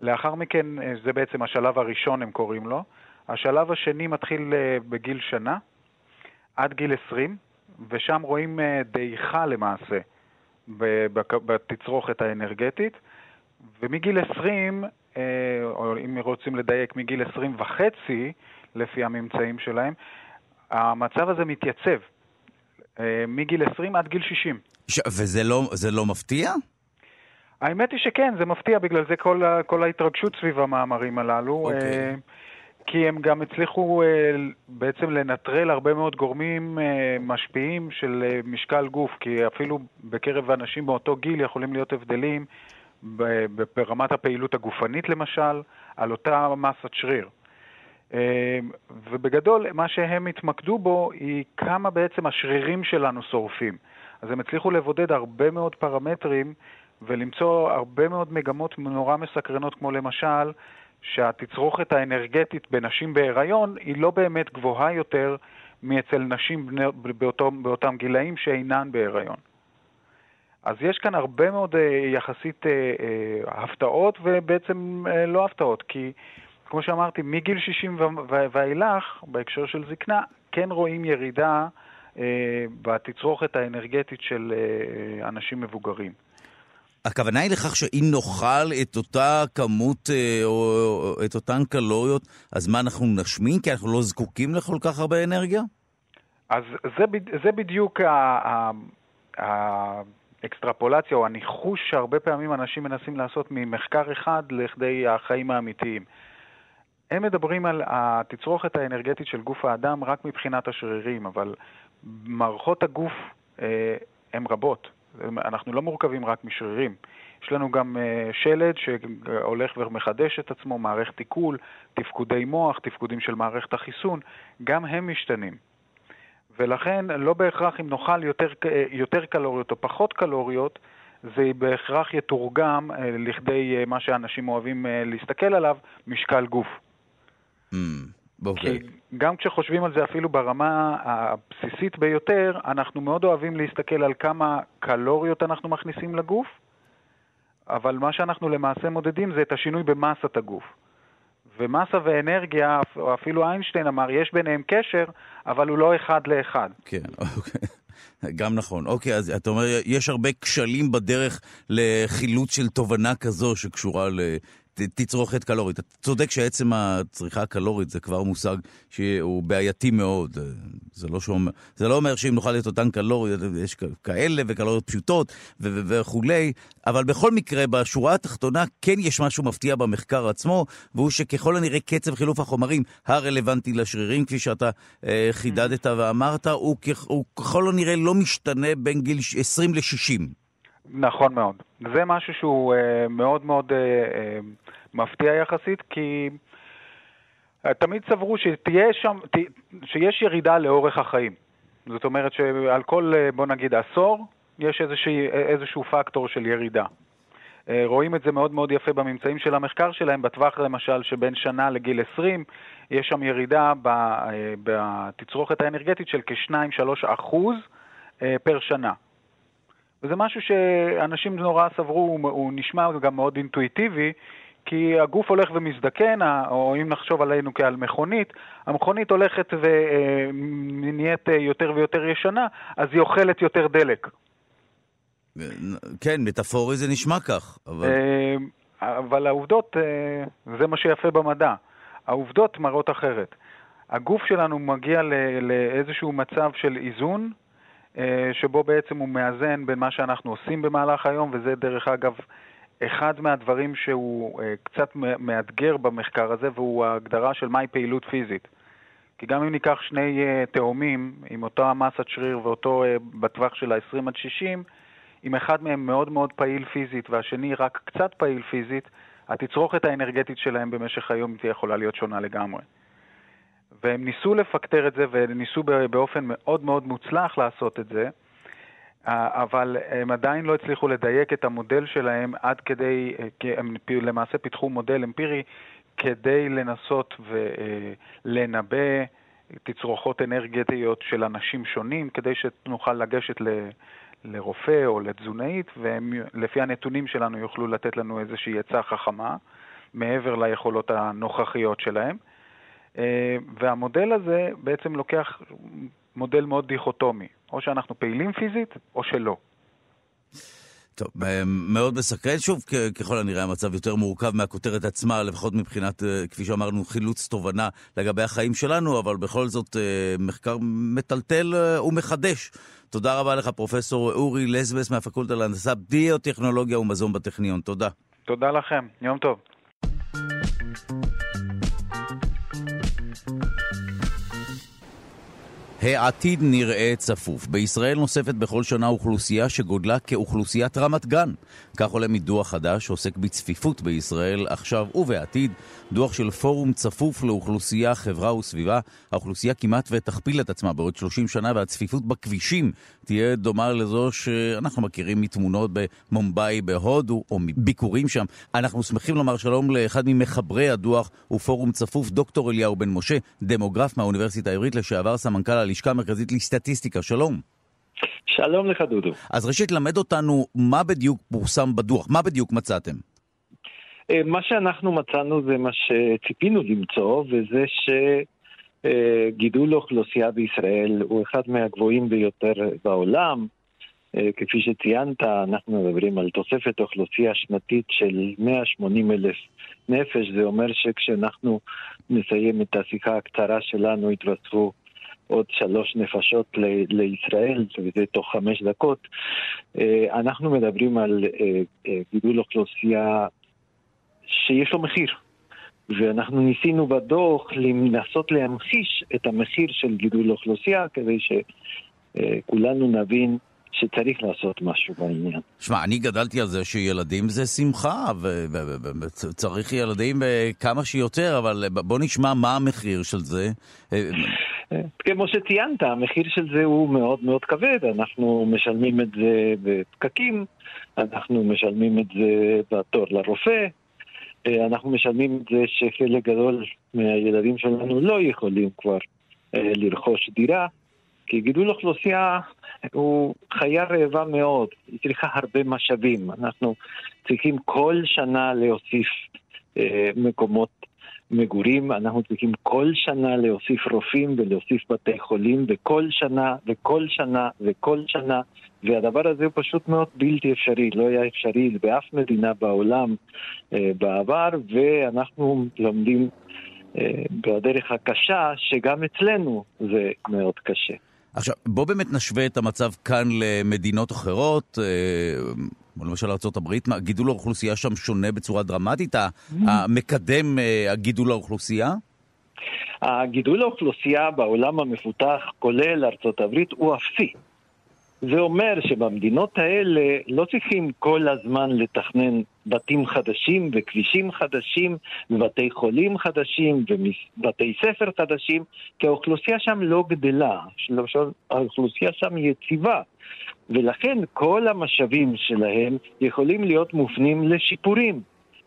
לאחר מכן, אה, זה בעצם השלב הראשון, הם קוראים לו. השלב השני מתחיל בגיל שנה, עד גיל 20, ושם רואים דעיכה למעשה בתצרוכת האנרגטית, ומגיל 20 אה, או אם רוצים לדייק, מגיל 20 וחצי, לפי הממצאים שלהם, המצב הזה מתייצב אה, מגיל 20 עד גיל 60. ש... וזה לא, לא מפתיע? האמת היא שכן, זה מפתיע, בגלל זה כל, כל ההתרגשות סביב המאמרים הללו. Okay. אוקיי. Uh, כי הם גם הצליחו uh, בעצם לנטרל הרבה מאוד גורמים משפיעים של משקל גוף, כי אפילו בקרב אנשים באותו גיל יכולים להיות הבדלים ברמת הפעילות הגופנית למשל, על אותה מסת שריר. אמ, ובגדול, מה שהם התמקדו בו היא כמה בעצם השרירים שלנו שורפים. אז הם הצליחו לבודד הרבה מאוד פרמטרים ולמצוא הרבה מאוד מגמות נורא מסקרנות, כמו למשל, שהתצרוכת האנרגטית בנשים בהיריון היא לא באמת גבוהה יותר מאצל נשים באותו, באותם גילאים שאינן בהיריון. אז יש כאן הרבה מאוד אה, יחסית אה, אה, הפתעות ובעצם לא הפתעות, כי כמו שאמרתי, מגיל 60 ואילך, בהקשר של זקנה, כן רואים ירידה בתצרוכת האנרגטית של אנשים מבוגרים. הכוונה היא לכך שאם נאכל את אותה כמות או את אותן קלוריות, אז מה, אנחנו נשמין כי אנחנו לא זקוקים לכל כך הרבה אנרגיה? אז זה, זה בדיוק ה האקסטרפולציה או הניחוש שהרבה פעמים אנשים מנסים לעשות ממחקר אחד לכדי החיים האמיתיים. הם מדברים על התצרוכת האנרגטית של גוף האדם רק מבחינת השרירים, אבל מערכות הגוף אה, הן רבות. אנחנו לא מורכבים רק משרירים. יש לנו גם אה, שלד שהולך ומחדש את עצמו, מערכת עיכול, תפקודי מוח, תפקודים של מערכת החיסון, גם הם משתנים. ולכן לא בהכרח אם נאכל יותר, יותר קלוריות או פחות קלוריות, זה בהכרח יתורגם אה, לכדי אה, מה שאנשים אוהבים אה, להסתכל עליו, משקל גוף. Mm, okay. כי גם כשחושבים על זה אפילו ברמה הבסיסית ביותר, אנחנו מאוד אוהבים להסתכל על כמה קלוריות אנחנו מכניסים לגוף, אבל מה שאנחנו למעשה מודדים זה את השינוי במסת הגוף. ומסה ואנרגיה, או אפילו איינשטיין אמר, יש ביניהם קשר, אבל הוא לא אחד לאחד. כן, אוקיי. גם נכון. אוקיי, אז אתה אומר, יש הרבה כשלים בדרך לחילוץ של תובנה כזו שקשורה תצרוכת קלורית. אתה צודק שעצם הצריכה הקלורית זה כבר מושג שהוא בעייתי מאוד. זה לא, שאומר, זה לא אומר שאם נאכל את אותן קלוריות, יש כאלה וקלוריות פשוטות וכולי, אבל בכל מקרה, בשורה התחתונה כן יש משהו מפתיע במחקר עצמו, והוא שככל הנראה קצב חילוף החומרים הרלוונטי לשרירים, כפי שאתה אה, חידדת ואמרת, הוא, הוא ככל הנראה לא משתנה בין גיל 20 ל-60. נכון מאוד. זה משהו שהוא אה, מאוד מאוד אה, אה, מפתיע יחסית, כי אה, תמיד סברו שתהיה שם, ת, שיש ירידה לאורך החיים. זאת אומרת שעל כל, אה, בוא נגיד, עשור, יש איזשהו, איזשהו פקטור של ירידה. אה, רואים את זה מאוד מאוד יפה בממצאים של המחקר שלהם, בטווח למשל שבין שנה לגיל 20, יש שם ירידה אה, בתצרוכת האנרגטית של כ-2-3 אחוז פר שנה. וזה משהו שאנשים נורא סברו, הוא, הוא נשמע גם מאוד אינטואיטיבי, כי הגוף הולך ומזדקן, או אם נחשוב עלינו כעל מכונית, המכונית הולכת ונהיית יותר ויותר ישנה, אז היא אוכלת יותר דלק. כן, מטאפורי זה נשמע כך, אבל... אבל העובדות, זה מה שיפה במדע. העובדות מראות אחרת. הגוף שלנו מגיע לאיזשהו מצב של איזון, אה, שבו בעצם הוא מאזן בין מה שאנחנו עושים במהלך היום, וזה דרך אגב אחד מהדברים שהוא אה, קצת מאתגר במחקר הזה, והוא ההגדרה של מהי פעילות פיזית. כי גם אם ניקח שני אה, תאומים עם אותה מסת שריר ואותו בטווח של ה-20 עד 60, אם אחד מהם מאוד מאוד פעיל פיזית והשני רק קצת פעיל פיזית, התצרוכת האנרגטית שלהם במשך היום תהיה יכולה להיות שונה לגמרי. והם ניסו לפקטר את זה וניסו באופן מאוד מאוד מוצלח לעשות את זה, אבל הם עדיין לא הצליחו לדייק את המודל שלהם עד כדי, כי הם למעשה פיתחו מודל אמפירי כדי לנסות ולנבא תצרוכות אנרגטיות של אנשים שונים, כדי שנוכל לגשת ל... לרופא או לתזונאית, והם לפי הנתונים שלנו יוכלו לתת לנו איזושהי עצה חכמה, מעבר ליכולות הנוכחיות שלהם. אה, והמודל הזה בעצם לוקח מודל מאוד דיכוטומי, או שאנחנו פעילים פיזית או שלא. טוב, אה, מאוד מסקרן. שוב, ככל הנראה המצב יותר מורכב מהכותרת עצמה, לפחות מבחינת, אה, כפי שאמרנו, חילוץ תובנה לגבי החיים שלנו, אבל בכל זאת מחקר מטלטל ומחדש. תודה רבה לך, פרופסור אורי לסבס מהפקולטה להנדסה, ביוטכנולוגיה ומזון בטכניון. תודה. תודה לכם, יום טוב. העתיד נראה צפוף. בישראל נוספת בכל שנה אוכלוסייה שגודלה כאוכלוסיית רמת גן. כך עולה מדוח חדש שעוסק בצפיפות בישראל עכשיו ובעתיד. דוח של פורום צפוף לאוכלוסייה, חברה וסביבה. האוכלוסייה כמעט ותכפיל את עצמה בעוד 30 שנה והצפיפות בכבישים תהיה דומה לזו שאנחנו מכירים מתמונות במומבאי בהודו או מביקורים שם. אנחנו שמחים לומר שלום לאחד ממחברי הדוח ופורום צפוף, דוקטור אליהו בן משה, דמוגרף מהאוניברסיטה העברית, לשעבר סמנכ"ל הלשכה המרכזית לסטטיסטיקה. שלום. שלום לך, דודו. אז ראשית, למד אותנו מה בדיוק פורסם בדוח, מה בדיוק מצאתם? אה, מה שאנחנו מצאנו זה מה שציפינו למצוא, וזה שגידול האוכלוסייה בישראל הוא אחד מהגבוהים ביותר בעולם. אה, כפי שציינת, אנחנו מדברים על תוספת אוכלוסייה שנתית של 180 אלף נפש, זה אומר שכשאנחנו נסיים את השיחה הקצרה שלנו יתווספו עוד שלוש נפשות ל- לישראל, וזה תוך חמש דקות. אה, אנחנו מדברים על אה, אה, גידול אוכלוסייה שיש לו מחיר. ואנחנו ניסינו בדוח לנסות להמחיש את המחיר של גידול אוכלוסייה כדי שכולנו נבין שצריך לעשות משהו בעניין. שמע, אני גדלתי על זה שילדים זה שמחה, וצריך ילדים כמה שיותר, אבל בוא נשמע מה המחיר של זה. כמו שציינת, המחיר של זה הוא מאוד מאוד כבד, אנחנו משלמים את זה בפקקים, אנחנו משלמים את זה בתור לרופא, אנחנו משלמים את זה שחלק גדול מהילדים שלנו לא יכולים כבר לרכוש דירה. כי גידול אוכלוסייה הוא חיה רעבה מאוד, היא צריכה הרבה משאבים. אנחנו צריכים כל שנה להוסיף אה, מקומות מגורים, אנחנו צריכים כל שנה להוסיף רופאים ולהוסיף בתי חולים, וכל שנה וכל שנה וכל שנה, והדבר הזה הוא פשוט מאוד בלתי אפשרי, לא היה אפשרי באף מדינה בעולם אה, בעבר, ואנחנו לומדים אה, בדרך הקשה, שגם אצלנו זה מאוד קשה. עכשיו, בוא באמת נשווה את המצב כאן למדינות אחרות. אה, למשל ארה"ב, גידול האוכלוסייה שם שונה בצורה דרמטית? Mm. המקדם אה, הגידול האוכלוסייה? הגידול האוכלוסייה בעולם המפותח, כולל הברית, הוא אפסי. זה אומר שבמדינות האלה לא צריכים כל הזמן לתכנן בתים חדשים וכבישים חדשים ובתי חולים חדשים ובתי ספר חדשים, כי האוכלוסייה שם לא גדלה, האוכלוסייה שם יציבה. ולכן כל המשאבים שלהם יכולים להיות מופנים לשיפורים,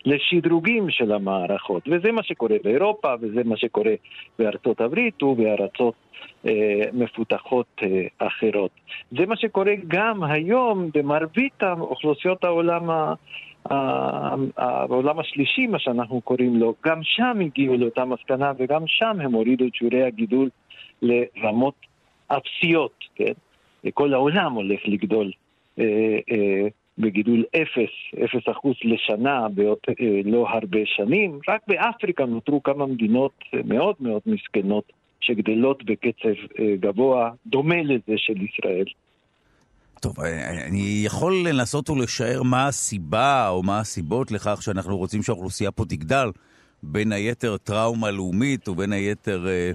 לשדרוגים של המערכות, וזה מה שקורה באירופה, וזה מה שקורה בארצות הברית ובארצות אה, מפותחות אה, אחרות. זה מה שקורה גם היום במרבית אוכלוסיות העולם ה... העולם השלישי, מה שאנחנו קוראים לו, גם שם הגיעו לאותה מסקנה וגם שם הם הורידו את שיעורי הגידול לרמות אפסיות, כן? כל העולם הולך לגדול אה, אה, בגידול אפס, אפס אחוז לשנה בעוד אה, לא הרבה שנים. רק באפריקה נותרו כמה מדינות מאוד מאוד מסכנות שגדלות בקצב גבוה, דומה לזה של ישראל. טוב, אני יכול לנסות ולשער מה הסיבה או מה הסיבות לכך שאנחנו רוצים שהאוכלוסייה פה תגדל. בין היתר טראומה לאומית, ובין היתר אה,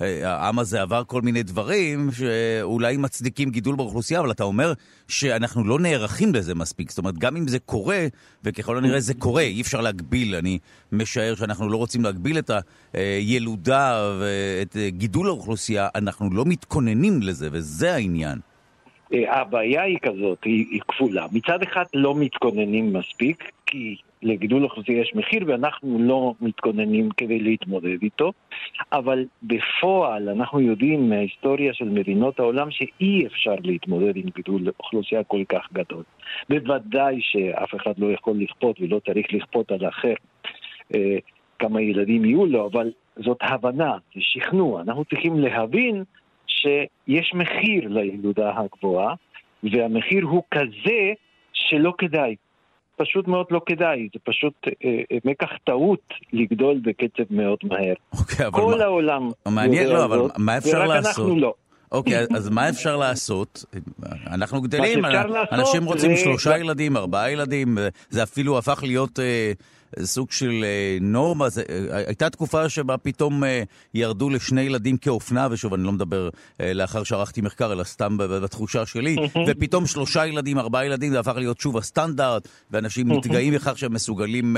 אה, העם הזה עבר כל מיני דברים שאולי מצדיקים גידול באוכלוסייה, אבל אתה אומר שאנחנו לא נערכים לזה מספיק. זאת אומרת, גם אם זה קורה, וככל הנראה זה קורה, אי אפשר להגביל. אני משער שאנחנו לא רוצים להגביל את הילודה ואת גידול האוכלוסייה, אנחנו לא מתכוננים לזה, וזה העניין. אה, הבעיה היא כזאת, היא, היא כפולה. מצד אחד לא מתכוננים מספיק, כי לגידול אוכלוסייה יש מחיר ואנחנו לא מתכוננים כדי להתמודד איתו, אבל בפועל אנחנו יודעים מההיסטוריה של מדינות העולם שאי אפשר להתמודד עם גידול אוכלוסייה כל כך גדול. בוודאי שאף אחד לא יכול לכפות ולא צריך לכפות על האחר אה, כמה ילדים יהיו לו, אבל זאת הבנה, זה שכנוע. אנחנו צריכים להבין שיש מחיר לילודה הגבוהה, והמחיר הוא כזה שלא כדאי. פשוט מאוד לא כדאי, זה פשוט אה, אה, מקח טעות לגדול בקצב מאוד מהר. אוקיי, אבל כל מה... העולם מעניין, לא, אבל מה אפשר לעשות? ורק אנחנו לא. אוקיי, אז מה אפשר לעשות? אנחנו גדלים, אנשים רוצים שלושה ילדים, ארבעה ילדים, זה אפילו הפך להיות אה, סוג של אה, נורמה. זה, אה, הייתה תקופה שבה פתאום אה, ירדו לשני ילדים כאופנה, ושוב, אני לא מדבר לאחר שערכתי מחקר, אלא סתם בתחושה שלי, ופתאום שלושה ילדים, ארבעה ילדים, זה הפך להיות שוב הסטנדרט, ואנשים מתגאים בכך שהם מסוגלים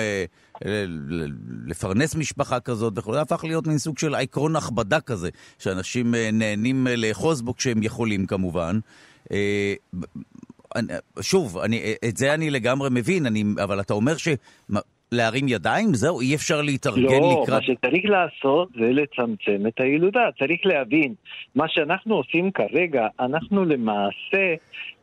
לפרנס משפחה כזאת וכו', זה הפך להיות מין סוג של עקרון הכבדה כזה, שאנשים נהנים לאחוז בו כשהם יכולים כמובן. שוב, אני, את זה אני לגמרי מבין, אני, אבל אתה אומר ש... להרים ידיים? זהו, אי אפשר להתארגן לא, לקראת... לא, מה שצריך לעשות זה לצמצם את הילודה. צריך להבין, מה שאנחנו עושים כרגע, אנחנו למעשה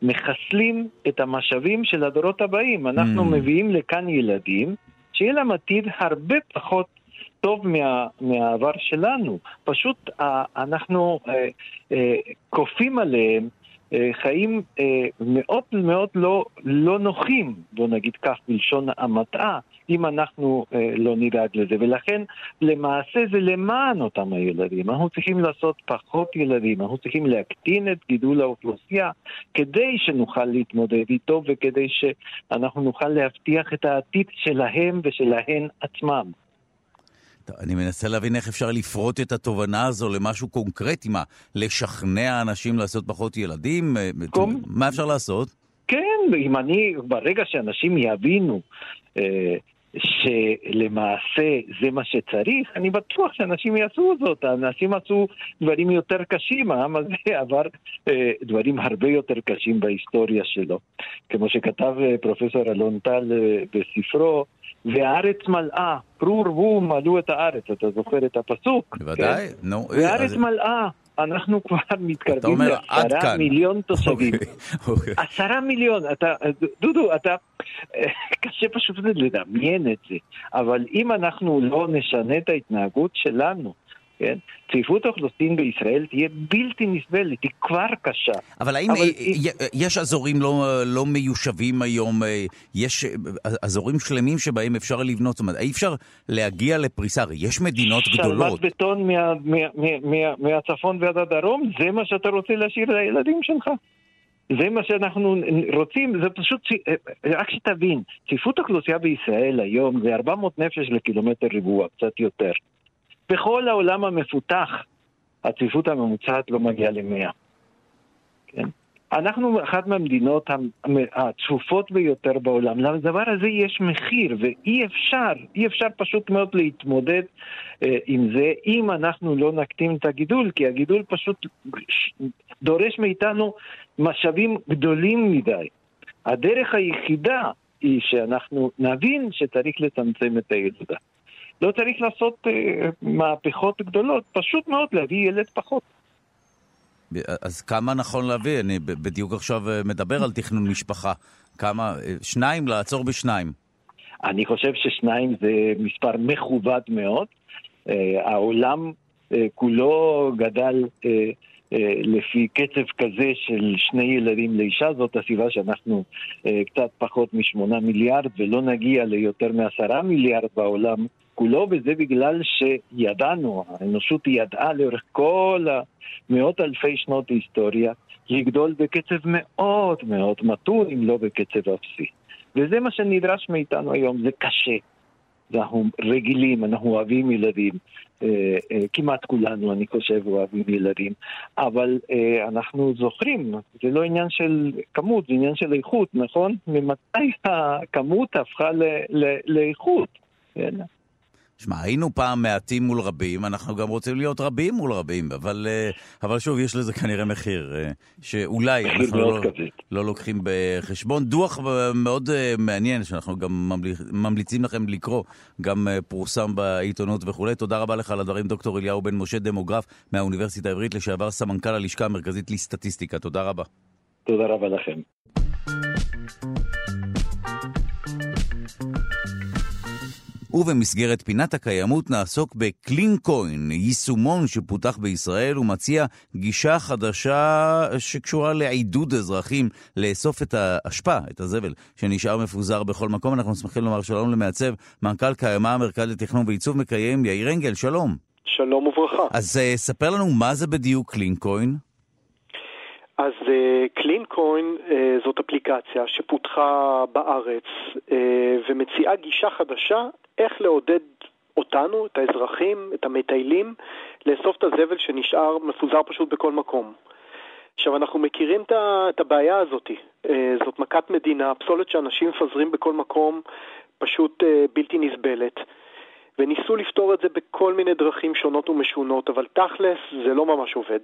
מחסלים את המשאבים של הדורות הבאים. אנחנו mm. מביאים לכאן ילדים שיהיה להם עתיד הרבה פחות טוב מה, מהעבר שלנו. פשוט אה, אנחנו אה, אה, כופים עליהם אה, חיים אה, מאוד מאוד לא, לא נוחים, בוא נגיד כך בלשון המעטה, אם אנחנו אה, לא נדאג לזה. ולכן למעשה זה למען אותם הילדים. אנחנו צריכים לעשות פחות ילדים, אנחנו צריכים להקטין את גידול האוכלוסייה כדי שנוכל להתמודד איתו וכדי שאנחנו נוכל להבטיח את העתיד שלהם ושלהן עצמם. אני מנסה להבין איך אפשר לפרוט את התובנה הזו למשהו קונקרטי, מה, לשכנע אנשים לעשות פחות ילדים? קום. מה אפשר לעשות? כן, אם אני, ברגע שאנשים יבינו אה, שלמעשה זה מה שצריך, אני בטוח שאנשים יעשו זאת. אנשים עשו דברים יותר קשים, העם הזה עבר אה, דברים הרבה יותר קשים בהיסטוריה שלו. כמו שכתב אה, פרופסור אלון טל אה, בספרו, והארץ מלאה, פרו ורבו מלאו את הארץ, אתה זוכר את הפסוק? בוודאי, כן? נו. והארץ אז... מלאה. אנחנו כבר מתקרבים לעשרה מיליון תושבים. אוקיי, אוקיי. עשרה מיליון, אתה, דודו, אתה, קשה פשוט לדמיין את זה, אבל אם אנחנו לא נשנה את ההתנהגות שלנו, כן? צפיפות האוכלוסין בישראל תהיה בלתי נסבלת, היא כבר קשה. אבל האם אבל... יש אזורים לא, לא מיושבים היום, אה, יש אה, אזורים שלמים שבהם אפשר לבנות, זאת אומרת, אי אפשר להגיע לפריסה, הרי יש מדינות גדולות. שלמת בטון מה, מה, מה, מה, מהצפון ועד הדרום, זה מה שאתה רוצה להשאיר לילדים שלך. זה מה שאנחנו רוצים, זה פשוט, אה, רק שתבין, צפיפות האוכלוסייה בישראל היום זה 400 נפש לקילומטר ריבוע, קצת יותר. בכל העולם המפותח הצפיפות הממוצעת לא מגיעה ל-100. כן? אנחנו אחת מהמדינות הצפופות ביותר בעולם. לדבר הזה יש מחיר, ואי אפשר, אי אפשר פשוט מאוד להתמודד אה, עם זה אם אנחנו לא נקטים את הגידול, כי הגידול פשוט דורש מאיתנו משאבים גדולים מדי. הדרך היחידה היא שאנחנו נבין שצריך לצמצם את הילודה. לא צריך לעשות אה, מהפכות גדולות, פשוט מאוד להביא ילד פחות. אז כמה נכון להביא? אני בדיוק עכשיו אה, מדבר על תכנון משפחה. כמה? אה, שניים? לעצור בשניים. אני חושב ששניים זה מספר מכובד מאוד. אה, העולם אה, כולו גדל אה, אה, לפי קצב כזה של שני ילדים לאישה, זאת הסיבה שאנחנו קצת פחות משמונה מיליארד ולא נגיע ליותר מעשרה מיליארד בעולם כולו, וזה בגלל שידענו, האנושות ידעה לאורך כל מאות אלפי שנות היסטוריה לגדול בקצב מאוד מאוד מתון, אם לא בקצב אפסי. וזה מה שנדרש מאיתנו היום, זה קשה. אנחנו רגילים, אנחנו אוהבים ילדים, אה, אה, כמעט כולנו, אני חושב, אוהבים ילדים, אבל אה, אנחנו זוכרים, זה לא עניין של כמות, זה עניין של איכות, נכון? ממתי הכמות הפכה לאיכות? שמע, היינו פעם מעטים מול רבים, אנחנו גם רוצים להיות רבים מול רבים, אבל, אה, אבל שוב, יש לזה כנראה מחיר, אה, שאולי אנחנו לא, לא לוקחים בחשבון. דוח מאוד אה, מעניין, שאנחנו גם ממליצים לכם לקרוא, גם פורסם בעיתונות וכולי. תודה רבה לך על הדברים, דוקטור אליהו בן משה, דמוגרף מהאוניברסיטה העברית, לשעבר סמנכ"ל הלשכה המרכזית לסטטיסטיקה. תודה רבה. תודה רבה לכם. ובמסגרת פינת הקיימות נעסוק בקלינקוין, יישומון שפותח בישראל ומציע גישה חדשה שקשורה לעידוד אזרחים לאסוף את האשפה, את הזבל, שנשאר מפוזר בכל מקום. אנחנו שמחים לומר שלום למעצב, מנכ"ל קיימה, המרכז לתכנון ועיצוב מקיים, יאיר אנגל, שלום. שלום וברכה. אז uh, ספר לנו מה זה בדיוק קלינקוין. אז קלינקוין uh, uh, זאת אפליקציה שפותחה בארץ uh, ומציעה גישה חדשה איך לעודד אותנו, את האזרחים, את המטיילים, לאסוף את הזבל שנשאר מפוזר פשוט בכל מקום. עכשיו, אנחנו מכירים את הבעיה הזאת. אה, זאת מכת מדינה, פסולת שאנשים מפזרים בכל מקום, פשוט אה, בלתי נסבלת. וניסו לפתור את זה בכל מיני דרכים שונות ומשונות, אבל תכלס זה לא ממש עובד.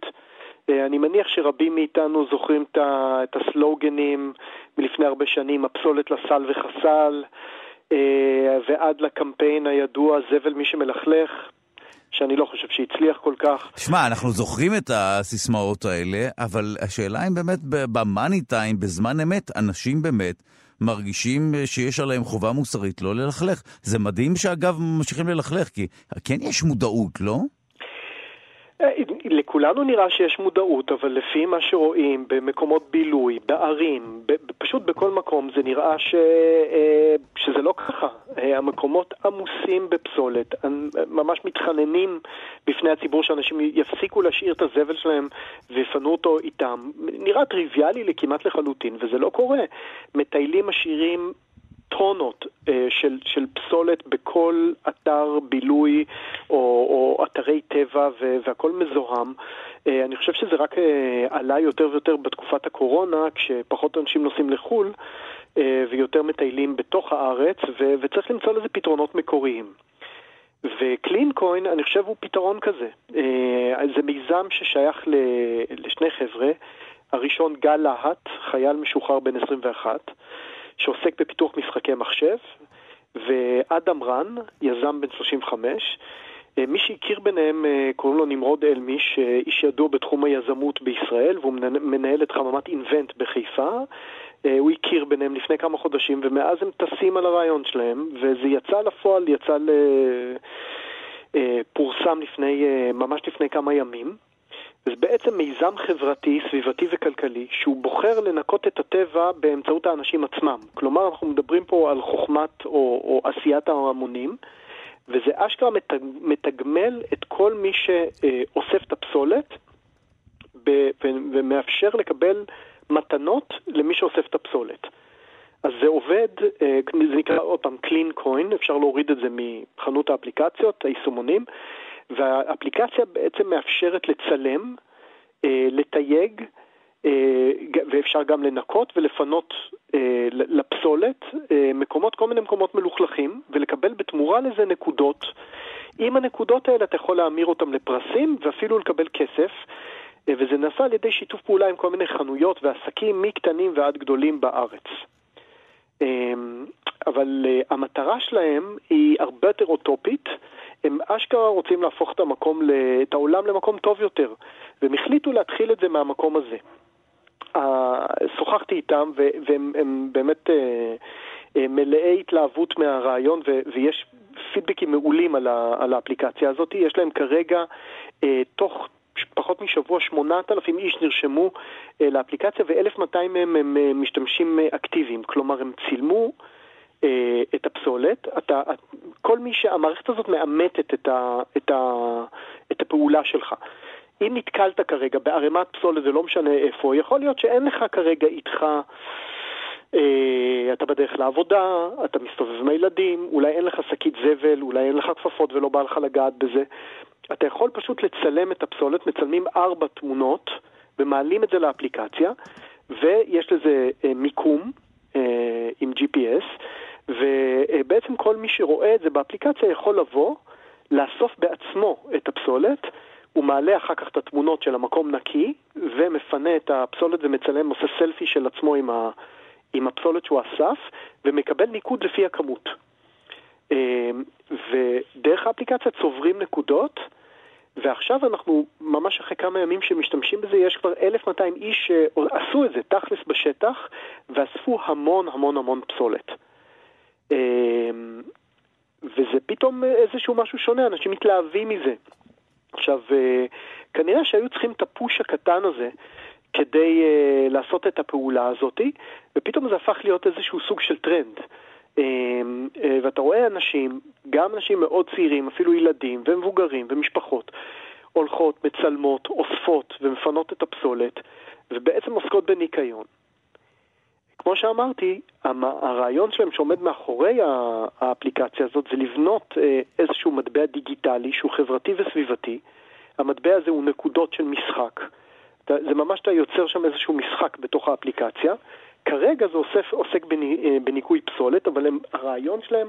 אה, אני מניח שרבים מאיתנו זוכרים את הסלוגנים מלפני הרבה שנים, הפסולת לסל וחסל, אה, ועד לקמפיין הידוע זבל מי שמלכלך, שאני לא חושב שהצליח כל כך. תשמע, אנחנו זוכרים את הסיסמאות האלה, אבל השאלה אם באמת במאני טיים, בזמן אמת, אנשים באמת מרגישים שיש עליהם חובה מוסרית לא ללכלך. זה מדהים שאגב ממשיכים ללכלך, כי כן יש מודעות, לא? לכולנו נראה שיש מודעות, אבל לפי מה שרואים במקומות בילוי, בערים, פשוט בכל מקום, זה נראה ש... אה, שזה לא ככה. אה, המקומות עמוסים בפסולת, ממש מתחננים בפני הציבור שאנשים יפסיקו להשאיר את הזבל שלהם ויפנו אותו איתם. נראה טריוויאלי לכמעט לחלוטין, וזה לא קורה. מטיילים משאירים טונות אה, של, של פסולת בכל אתר בילוי או, או אתרי טבע והכל מזוהם. אה, אני חושב שזה רק אה, עלה יותר ויותר בתקופת הקורונה, כשפחות אנשים נוסעים לחו"ל ויותר מטיילים בתוך הארץ, ו, וצריך למצוא לזה פתרונות מקוריים. וקלין קוין, אני חושב, הוא פתרון כזה. זה מיזם ששייך לשני חבר'ה. הראשון גל להט, חייל משוחרר בן 21, שעוסק בפיתוח משחקי מחשב, ואדם רן, יזם בן 35, מי שהכיר ביניהם קוראים לו נמרוד אלמיש, איש ידוע בתחום היזמות בישראל, והוא מנהל את חממת אינבנט בחיפה. הוא הכיר ביניהם לפני כמה חודשים, ומאז הם טסים על הרעיון שלהם, וזה יצא לפועל, יצא ל... פורסם לפני, ממש לפני כמה ימים. זה בעצם מיזם חברתי, סביבתי וכלכלי, שהוא בוחר לנקות את הטבע באמצעות האנשים עצמם. כלומר, אנחנו מדברים פה על חוכמת או, או עשיית ההמונים, וזה אשכרה מתגמל את כל מי שאוסף את הפסולת ומאפשר לקבל מתנות למי שאוסף את הפסולת. אז זה עובד, אה, זה נקרא עוד פעם Clean Coin, אפשר להוריד את זה מחנות האפליקציות, היישומונים. והאפליקציה בעצם מאפשרת לצלם, אה, לתייג, אה, ואפשר גם לנקות ולפנות אה, לפסולת מקומות, כל מיני מקומות מלוכלכים, ולקבל בתמורה לזה נקודות. עם הנקודות האלה אתה יכול להמיר אותם לפרסים ואפילו לקבל כסף. וזה נעשה על ידי שיתוף פעולה עם כל מיני חנויות ועסקים מקטנים ועד גדולים בארץ. אבל המטרה שלהם היא הרבה יותר אוטופית, הם אשכרה רוצים להפוך את המקום, את העולם למקום טוב יותר, והם החליטו להתחיל את זה מהמקום הזה. שוחחתי איתם, והם באמת אה, מלאי התלהבות מהרעיון, ויש פידבקים מעולים על האפליקציה הזאת. יש להם כרגע, אה, תוך פחות משבוע 8,000 איש נרשמו לאפליקציה ו-1,200 מהם הם משתמשים אקטיביים. כלומר, הם צילמו את הפסולת, אתה, כל מי שהמערכת הזאת מאמתת את, ה, את, ה, את הפעולה שלך. אם נתקלת כרגע בערימת פסולת, זה לא משנה איפה, יכול להיות שאין לך כרגע איתך, אה, אתה בדרך לעבודה, אתה מסתובב עם הילדים, אולי אין לך שקית זבל, אולי אין לך כפפות ולא בא לך לגעת בזה. אתה יכול פשוט לצלם את הפסולת, מצלמים ארבע תמונות ומעלים את זה לאפליקציה, ויש לזה אה, מיקום אה, עם GPS, ובעצם כל מי שרואה את זה באפליקציה יכול לבוא, לאסוף בעצמו את הפסולת, הוא מעלה אחר כך את התמונות של המקום נקי, ומפנה את הפסולת ומצלם, עושה סלפי של עצמו עם, ה, עם הפסולת שהוא אסף, ומקבל ניקוד לפי הכמות. אמ, ודרך האפליקציה צוברים נקודות, ועכשיו אנחנו, ממש אחרי כמה ימים שמשתמשים בזה, יש כבר 1,200 איש שעשו את זה תכלס בשטח, ואספו המון המון המון פסולת. אמ, וזה פתאום איזשהו משהו שונה, אנשים מתלהבים מזה. עכשיו, אה, כנראה שהיו צריכים את הפוש הקטן הזה כדי uh, לעשות את הפעולה הזאת, ופתאום זה הפך להיות איזשהו סוג של טרנד. Um, uh, ואתה רואה אנשים, גם אנשים מאוד צעירים, אפילו ילדים ומבוגרים ומשפחות, הולכות, מצלמות, אוספות ומפנות את הפסולת, ובעצם עוסקות בניקיון. כמו שאמרתי, הרעיון שלהם שעומד מאחורי האפליקציה הזאת זה לבנות אה, איזשהו מטבע דיגיטלי שהוא חברתי וסביבתי. המטבע הזה הוא נקודות של משחק. זה ממש אתה יוצר שם איזשהו משחק בתוך האפליקציה. כרגע זה אוסף, עוסק אה, בניקוי פסולת, אבל הם, הרעיון שלהם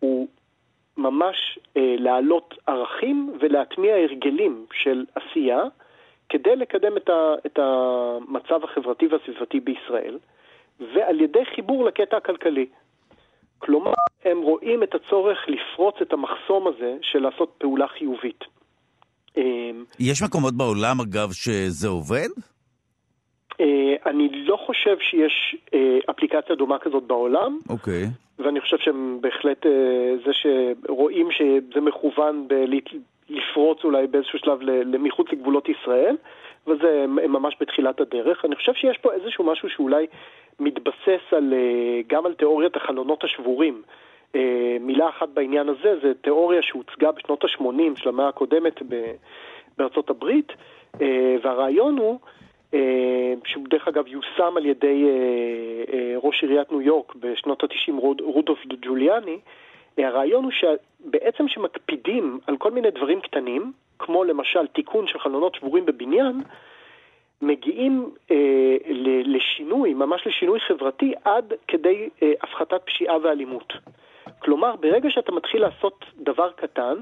הוא ממש אה, להעלות ערכים ולהטמיע הרגלים של עשייה כדי לקדם את, ה, את המצב החברתי והסביבתי בישראל. ועל ידי חיבור לקטע הכלכלי. כלומר, הם רואים את הצורך לפרוץ את המחסום הזה של לעשות פעולה חיובית. אמ, יש מקומות בעולם, אגב, שזה עובד? אה, אני לא חושב שיש אה, אפליקציה דומה כזאת בעולם. אוקיי. ואני חושב שהם בהחלט, אה, זה שרואים שזה מכוון לפרוץ אולי באיזשהו שלב למחוץ לגבולות ישראל, וזה ממש בתחילת הדרך. אני חושב שיש פה איזשהו משהו שאולי מתבסס על, אה, גם על תיאוריית החלונות השבורים. אה, מילה אחת בעניין הזה, זה תיאוריה שהוצגה בשנות ה-80 של המאה הקודמת בארצות הברית, אה, והרעיון הוא, שהוא דרך אגב יושם על ידי ראש עיריית ניו יורק בשנות ה-90, רודולף ג'וליאני, הרעיון הוא שבעצם שמקפידים על כל מיני דברים קטנים, כמו למשל תיקון של חלונות שבורים בבניין, מגיעים אה, לשינוי, ממש לשינוי חברתי, עד כדי אה, הפחתת פשיעה ואלימות. כלומר, ברגע שאתה מתחיל לעשות דבר קטן,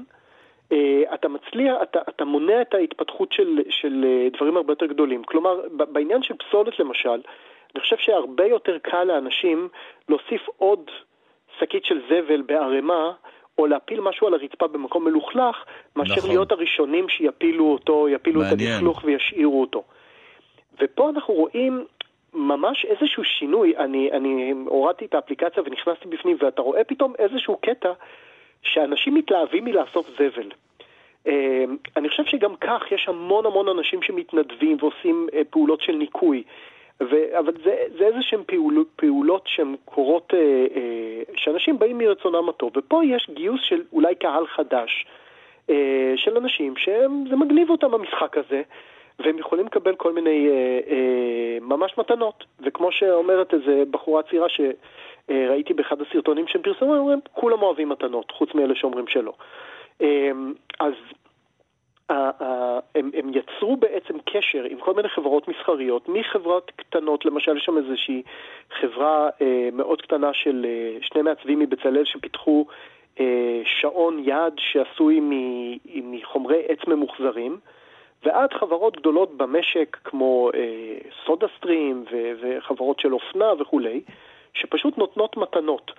אה, אתה מצליח, אתה, אתה מונע את ההתפתחות של, של אה, דברים הרבה יותר גדולים. כלומר, בעניין של פסולת למשל, אני חושב שהרבה יותר קל לאנשים להוסיף עוד שקית של זבל בערימה, או להפיל משהו על הרצפה במקום מלוכלך, מאשר נכון. להיות הראשונים שיפילו אותו, יפילו מעניין. את הלכלוך וישאירו אותו. ופה אנחנו רואים ממש איזשהו שינוי, אני, אני הורדתי את האפליקציה ונכנסתי בפנים ואתה רואה פתאום איזשהו קטע שאנשים מתלהבים מלאסוף זבל. אה, אני חושב שגם כך יש המון המון אנשים שמתנדבים ועושים אה, פעולות של ניקוי. ו, אבל זה, זה איזה שהן פעול, פעולות שהן קורות, אה, אה, שאנשים באים מרצונם הטוב, ופה יש גיוס של אולי קהל חדש אה, של אנשים שזה מגניב אותם המשחק הזה, והם יכולים לקבל כל מיני אה, אה, ממש מתנות. וכמו שאומרת איזו בחורה צעירה שראיתי באחד הסרטונים שהם פרסמו, הם אומרים, כולם אוהבים מתנות, חוץ מאלה שאומרים שלא. אה, אז הם, הם יצרו בעצם קשר עם כל מיני חברות מסחריות, מחברות קטנות, למשל יש שם איזושהי חברה אה, מאוד קטנה של אה, שני מעצבים מבצלאל שפיתחו אה, שעון יד שעשוי מחומרי עץ ממוחזרים, ועד חברות גדולות במשק כמו אה, סודה סטרים וחברות של אופנה וכולי, שפשוט נותנות מתנות.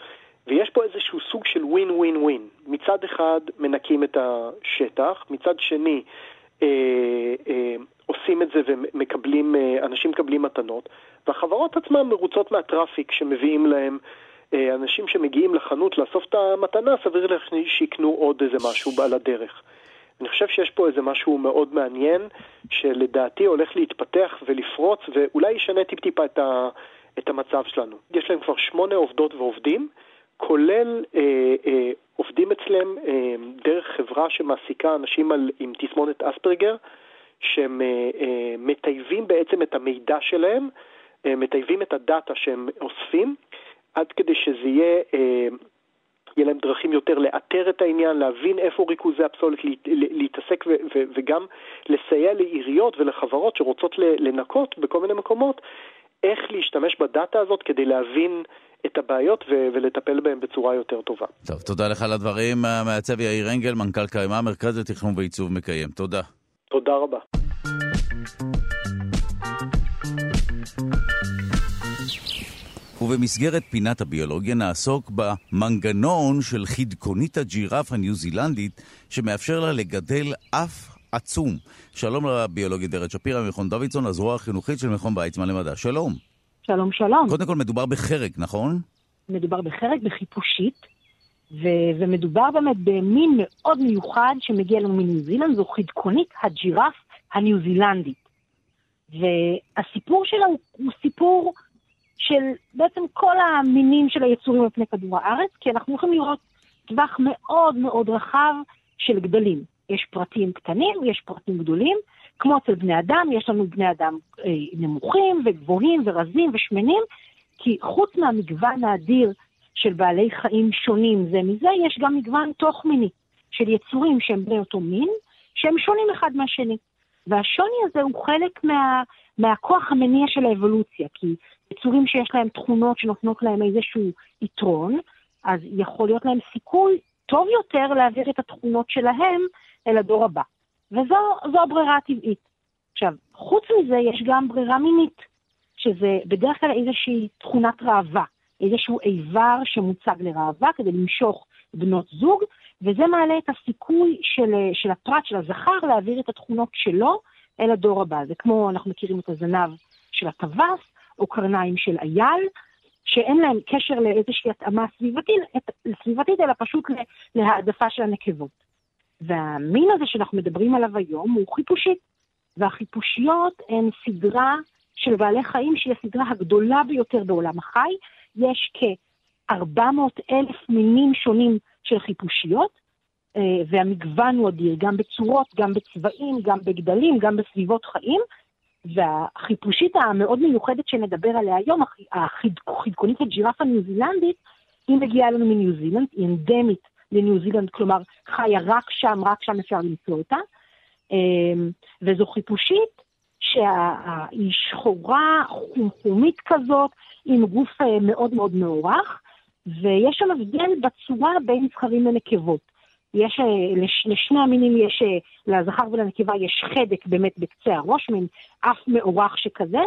ויש פה איזשהו סוג של ווין ווין ווין. מצד אחד מנקים את השטח, מצד שני אה, אה, עושים את זה ומקבלים, אה, אנשים מקבלים מתנות, והחברות עצמן מרוצות מהטראפיק שמביאים להם. אה, אנשים שמגיעים לחנות לאסוף את המתנה, סביר לך שיקנו עוד איזה משהו על הדרך. אני חושב שיש פה איזה משהו מאוד מעניין, שלדעתי הולך להתפתח ולפרוץ, ואולי ישנה טיפ-טיפה את, ה, את המצב שלנו. יש להם כבר שמונה עובדות ועובדים, כולל אה, אה, עובדים אצלם אה, דרך חברה שמעסיקה אנשים על, עם תסמונת אספרגר, שהם אה, אה, מטייבים בעצם את המידע שלהם, אה, מטייבים את הדאטה שהם אוספים, עד כדי שזה יהיה... אה, יהיה להם דרכים יותר לאתר את העניין, להבין איפה ריכוזי הפסולת, להתעסק וגם לסייע לעיריות ולחברות שרוצות לנקות בכל מיני מקומות, איך להשתמש בדאטה הזאת כדי להבין את הבעיות ו- ולטפל בהן בצורה יותר טובה. טוב, תודה לך על הדברים. מעצב יאיר אנגל, מנכ"ל קיימה, מרכז לתכנון ועיצוב מקיים. תודה. תודה רבה. ובמסגרת פינת הביולוגיה נעסוק במנגנון של חדקונית הג'ירף הניו זילנדית שמאפשר לה לגדל אף עצום. שלום לביולוגית דרד שפירא ממכון דוידסון, הזרוע החינוכית של מכון ויצמן למדע. שלום. שלום, שלום. קודם כל, מדובר בחרק, נכון? מדובר בחרק, בחיפושית, ו- ומדובר באמת במין מאוד מיוחד שמגיע לנו מניו זילנד, זו חדקונית הג'ירף הניו זילנדית. והסיפור שלה הוא, הוא סיפור של בעצם כל המינים של היצורים על פני כדור הארץ, כי אנחנו יכולים לראות טווח מאוד מאוד רחב של גדלים. יש פרטים קטנים, יש פרטים גדולים, כמו אצל בני אדם, יש לנו בני אדם אה, נמוכים וגבוהים ורזים ושמנים, כי חוץ מהמגוון האדיר של בעלי חיים שונים זה מזה, יש גם מגוון תוך-מיני של יצורים שהם בני אותו מין, שהם שונים אחד מהשני. והשוני הזה הוא חלק מה, מהכוח המניע של האבולוציה, כי יצורים שיש להם תכונות שנותנות להם איזשהו יתרון, אז יכול להיות להם סיכוי טוב יותר להעביר את התכונות שלהם אל הדור הבא. וזו הברירה הטבעית. עכשיו, חוץ מזה יש גם ברירה מינית, שזה בדרך כלל איזושהי תכונת ראווה, איזשהו איבר שמוצג לראווה כדי למשוך בנות זוג, וזה מעלה את הסיכוי של, של הפרט, של הזכר, להעביר את התכונות שלו אל הדור הבא. זה כמו, אנחנו מכירים את הזנב של הטווס, או קרניים של אייל, שאין להם קשר לאיזושהי התאמה סביבתית, סביבתית אלא פשוט להעדפה של הנקבות. והמין הזה שאנחנו מדברים עליו היום הוא חיפושי. והחיפושיות הן סדרה של בעלי חיים שהיא הסדרה הגדולה ביותר בעולם החי. יש כ-400 אלף מינים שונים של חיפושיות, אה, והמגוון הוא אדיר, גם בצורות, גם בצבעים, גם בגדלים, גם בסביבות חיים. והחיפושית המאוד מיוחדת שנדבר עליה היום, החדקונית הג'ירף הניו זילנדית, היא מגיעה לנו מניו זילנד, היא אנדמית לניו זילנד, כלומר חיה רק שם, רק שם אפשר למצוא אותה. אמ, וזו חיפושית שהיא שחורה, חומחומית כזאת, עם גוף אה, מאוד מאוד מאורך, ויש שם הבדל בצורה בין זכרים לנקבות. יש, אה, לש, לשני המינים יש, אה, לזכר ולנקבה יש חדק באמת בקצה הראש, מין אף מאורך שכזה,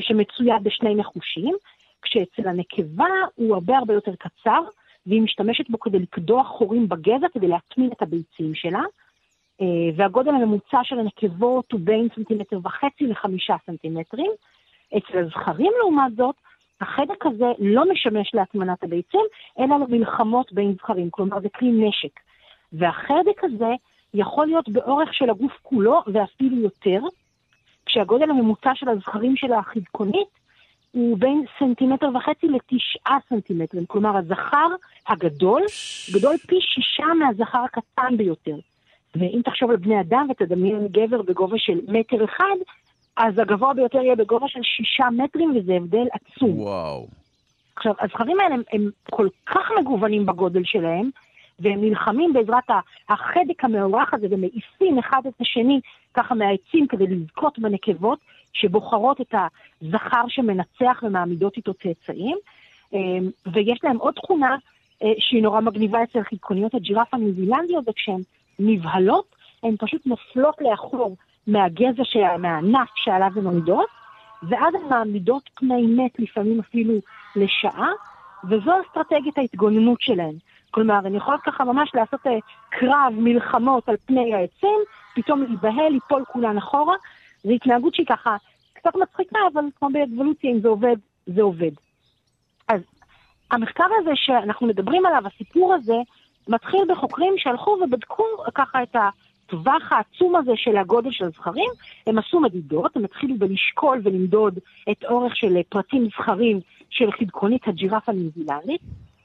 שמצויד בשני נחושים, כשאצל הנקבה הוא הרבה הרבה יותר קצר, והיא משתמשת בו כדי לקדוח חורים בגזע כדי להטמין את הביצים שלה. אה, והגודל הממוצע של הנקבות הוא בין סנטימטר וחצי לחמישה סנטימטרים. אצל הזכרים לעומת זאת, החדק הזה לא משמש להטמנת הביצים, אלא למלחמות בין זכרים, כלומר זה כלי נשק. והחדק הזה יכול להיות באורך של הגוף כולו ואפילו יותר, כשהגודל הממוצע של הזכרים של החדקונית הוא בין סנטימטר וחצי לתשעה סנטימטרים. כלומר, הזכר הגדול גדול פי שישה מהזכר הקטן ביותר. ואם תחשוב על בני אדם ותדמיין גבר בגובה של מטר אחד, אז הגבוה ביותר יהיה בגובה של שישה מטרים, וזה הבדל עצום. וואו. עכשיו, הזכרים האלה הם, הם כל כך מגוונים בגודל שלהם, והם נלחמים בעזרת החדק המאורח הזה ומעיפים אחד את השני ככה מהעצים כדי לזכות בנקבות שבוחרות את הזכר שמנצח ומעמידות איתו צאצאים. אמ, ויש להם עוד תכונה אה, שהיא נורא מגניבה אצל חידקוניות הג'ירף הניו זילנדיות, וכשהן נבהלות, הן פשוט נופלות לאחור מהגזע, שלה, מהענף שעליו הן עומדות, ואז הן מעמידות פני מת לפעמים אפילו לשעה, וזו אסטרטגיית ההתגוננות שלהן. כלומר, הן יכולות ככה ממש לעשות uh, קרב, מלחמות על פני העצים, פתאום להיבהל, ליפול כולן אחורה. זו התנהגות שהיא ככה קצת מצחיקה, אבל כמו באבולוציה, אם זה עובד, זה עובד. אז המחקר הזה שאנחנו מדברים עליו, הסיפור הזה, מתחיל בחוקרים שהלכו ובדקו ככה את הטווח העצום הזה של הגודל של הזכרים. הם עשו מדידות, הם התחילו בלשקול ולמדוד את אורך של פרטים זכרים של חדקונית הג'ירף הניו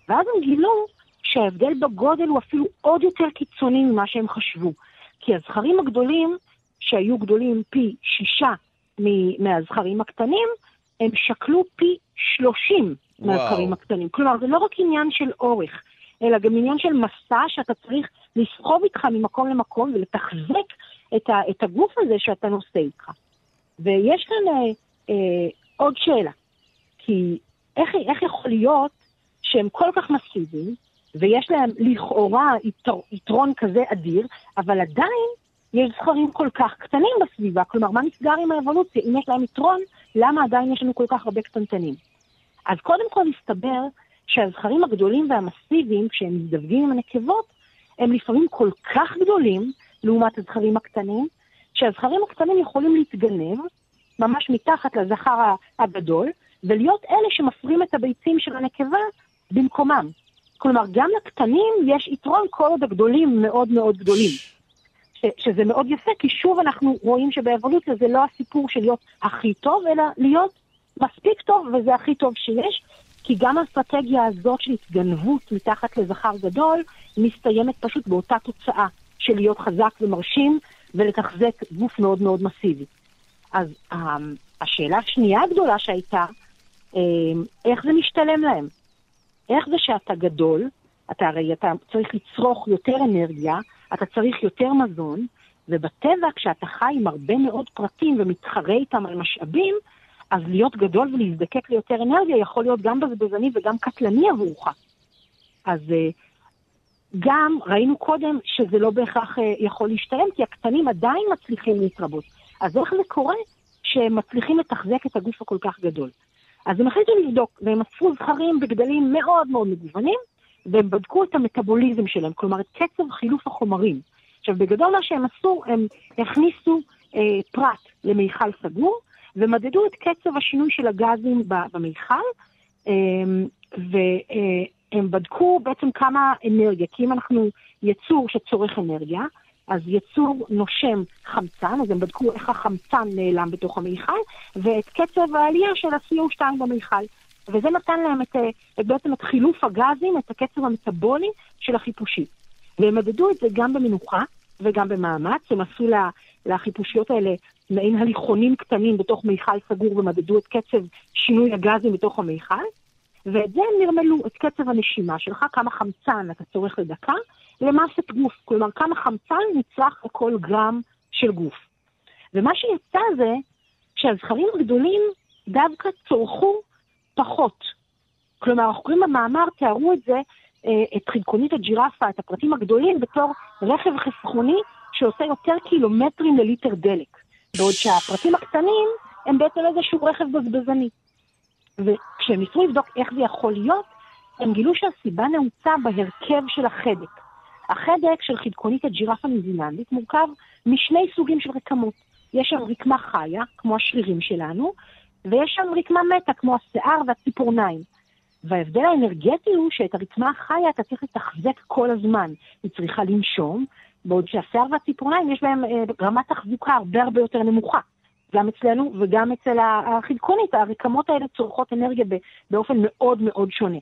ואז הם גילו שההבדל בגודל הוא אפילו עוד יותר קיצוני ממה שהם חשבו. כי הזכרים הגדולים, שהיו גדולים פי שישה מהזכרים הקטנים, הם שקלו פי שלושים מהזכרים הקטנים. כלומר, זה לא רק עניין של אורך, אלא גם עניין של מסע שאתה צריך לסחוב איתך ממקום למקום ולתחזק את, ה, את הגוף הזה שאתה נושא איתך. ויש כאן אה, אה, עוד שאלה, כי איך, איך יכול להיות שהם כל כך מסיביים, ויש להם לכאורה יתרון כזה אדיר, אבל עדיין יש זכרים כל כך קטנים בסביבה, כלומר, מה נסגר עם האבולוציה? אם יש להם יתרון, למה עדיין יש לנו כל כך הרבה קטנטנים? אז קודם כל מסתבר שהזכרים הגדולים והמסיביים, כשהם מזדווגים עם הנקבות, הם לפעמים כל כך גדולים לעומת הזכרים הקטנים, שהזכרים הקטנים יכולים להתגנב ממש מתחת לזכר הגדול, ולהיות אלה שמפרים את הביצים של הנקבה במקומם. כלומר, גם לקטנים יש יתרון כל עוד הגדולים מאוד מאוד גדולים. שזה מאוד יפה, כי שוב אנחנו רואים שבאבולוציה זה לא הסיפור של להיות הכי טוב, אלא להיות מספיק טוב, וזה הכי טוב שיש, כי גם האסטרטגיה הזאת של התגנבות מתחת לזכר גדול, מסתיימת פשוט באותה תוצאה של להיות חזק ומרשים ולתחזק גוף מאוד מאוד מסיבי. אז אמ, השאלה השנייה הגדולה שהייתה, אמ, איך זה משתלם להם? איך זה שאתה גדול, אתה הרי אתה צריך לצרוך יותר אנרגיה, אתה צריך יותר מזון, ובטבע כשאתה חי עם הרבה מאוד פרטים ומתחרה איתם על משאבים, אז להיות גדול ולהזדקק ליותר אנרגיה יכול להיות גם בזבזני וגם קטלני עבורך. אז אה, גם ראינו קודם שזה לא בהכרח אה, יכול להשתלם, כי הקטנים עדיין מצליחים להתרבות. אז איך זה קורה שהם מצליחים לתחזק את הגוף הכל כך גדול? אז הם החליטו לבדוק, והם אספו זכרים בגדלים מאוד מאוד מגוונים, והם בדקו את המטאבוליזם שלהם, כלומר את קצב חילוף החומרים. עכשיו, בגדול מה שהם עשו, הם הכניסו אה, פרט למיכל סגור, ומדדו את קצב השינוי של הגזים במיכל, אה, והם בדקו בעצם כמה אנרגיה, כי אם אנחנו יצור שצורך אנרגיה, אז יצור נושם חמצן, אז הם בדקו איך החמצן נעלם בתוך המיכל, ואת קצב העלייה של ה-CO2 במיכל. וזה נתן להם את, את בעצם את חילוף הגזים, את הקצב המטבולי של החיפושית. והם מדדו את זה גם במנוחה וגם במאמץ, הם עשו לה, לחיפושיות האלה מעין הליכונים קטנים בתוך מיכל סגור ומדדו את קצב שינוי הגזים בתוך המיכל, ואת זה הם נרמלו, את קצב הנשימה שלך, כמה חמצן אתה צורך לדקה, למסת גוף, כלומר כמה חמצן נצרך לכל גרם של גוף. ומה שיצא זה שהזכרים הגדולים דווקא צורכו פחות. כלומר, החוקרים במאמר תיארו את זה, אה, את חלקונית הג'ירפה, את הפרטים הגדולים, בתור רכב חסכוני שעושה יותר קילומטרים לליטר דלק. בעוד שהפרטים הקטנים הם בעצם איזשהו רכב בזבזני. וכשהם ניסו לבדוק איך זה יכול להיות, הם גילו שהסיבה נעוצה בהרכב של החדק. החדק של חדקונית הג'ירף הניו מורכב משני סוגים של רקמות. יש שם רקמה חיה, כמו השרירים שלנו, ויש שם רקמה מתה, כמו השיער והציפורניים. וההבדל האנרגטי הוא שאת הרקמה החיה אתה צריך לתחזק כל הזמן. היא צריכה לנשום, בעוד שהשיער והציפורניים יש בהם אה, רמת תחזוקה הרבה הרבה יותר נמוכה. גם אצלנו וגם אצל החדקונית, הרקמות האלה צורכות אנרגיה באופן מאוד מאוד שונה.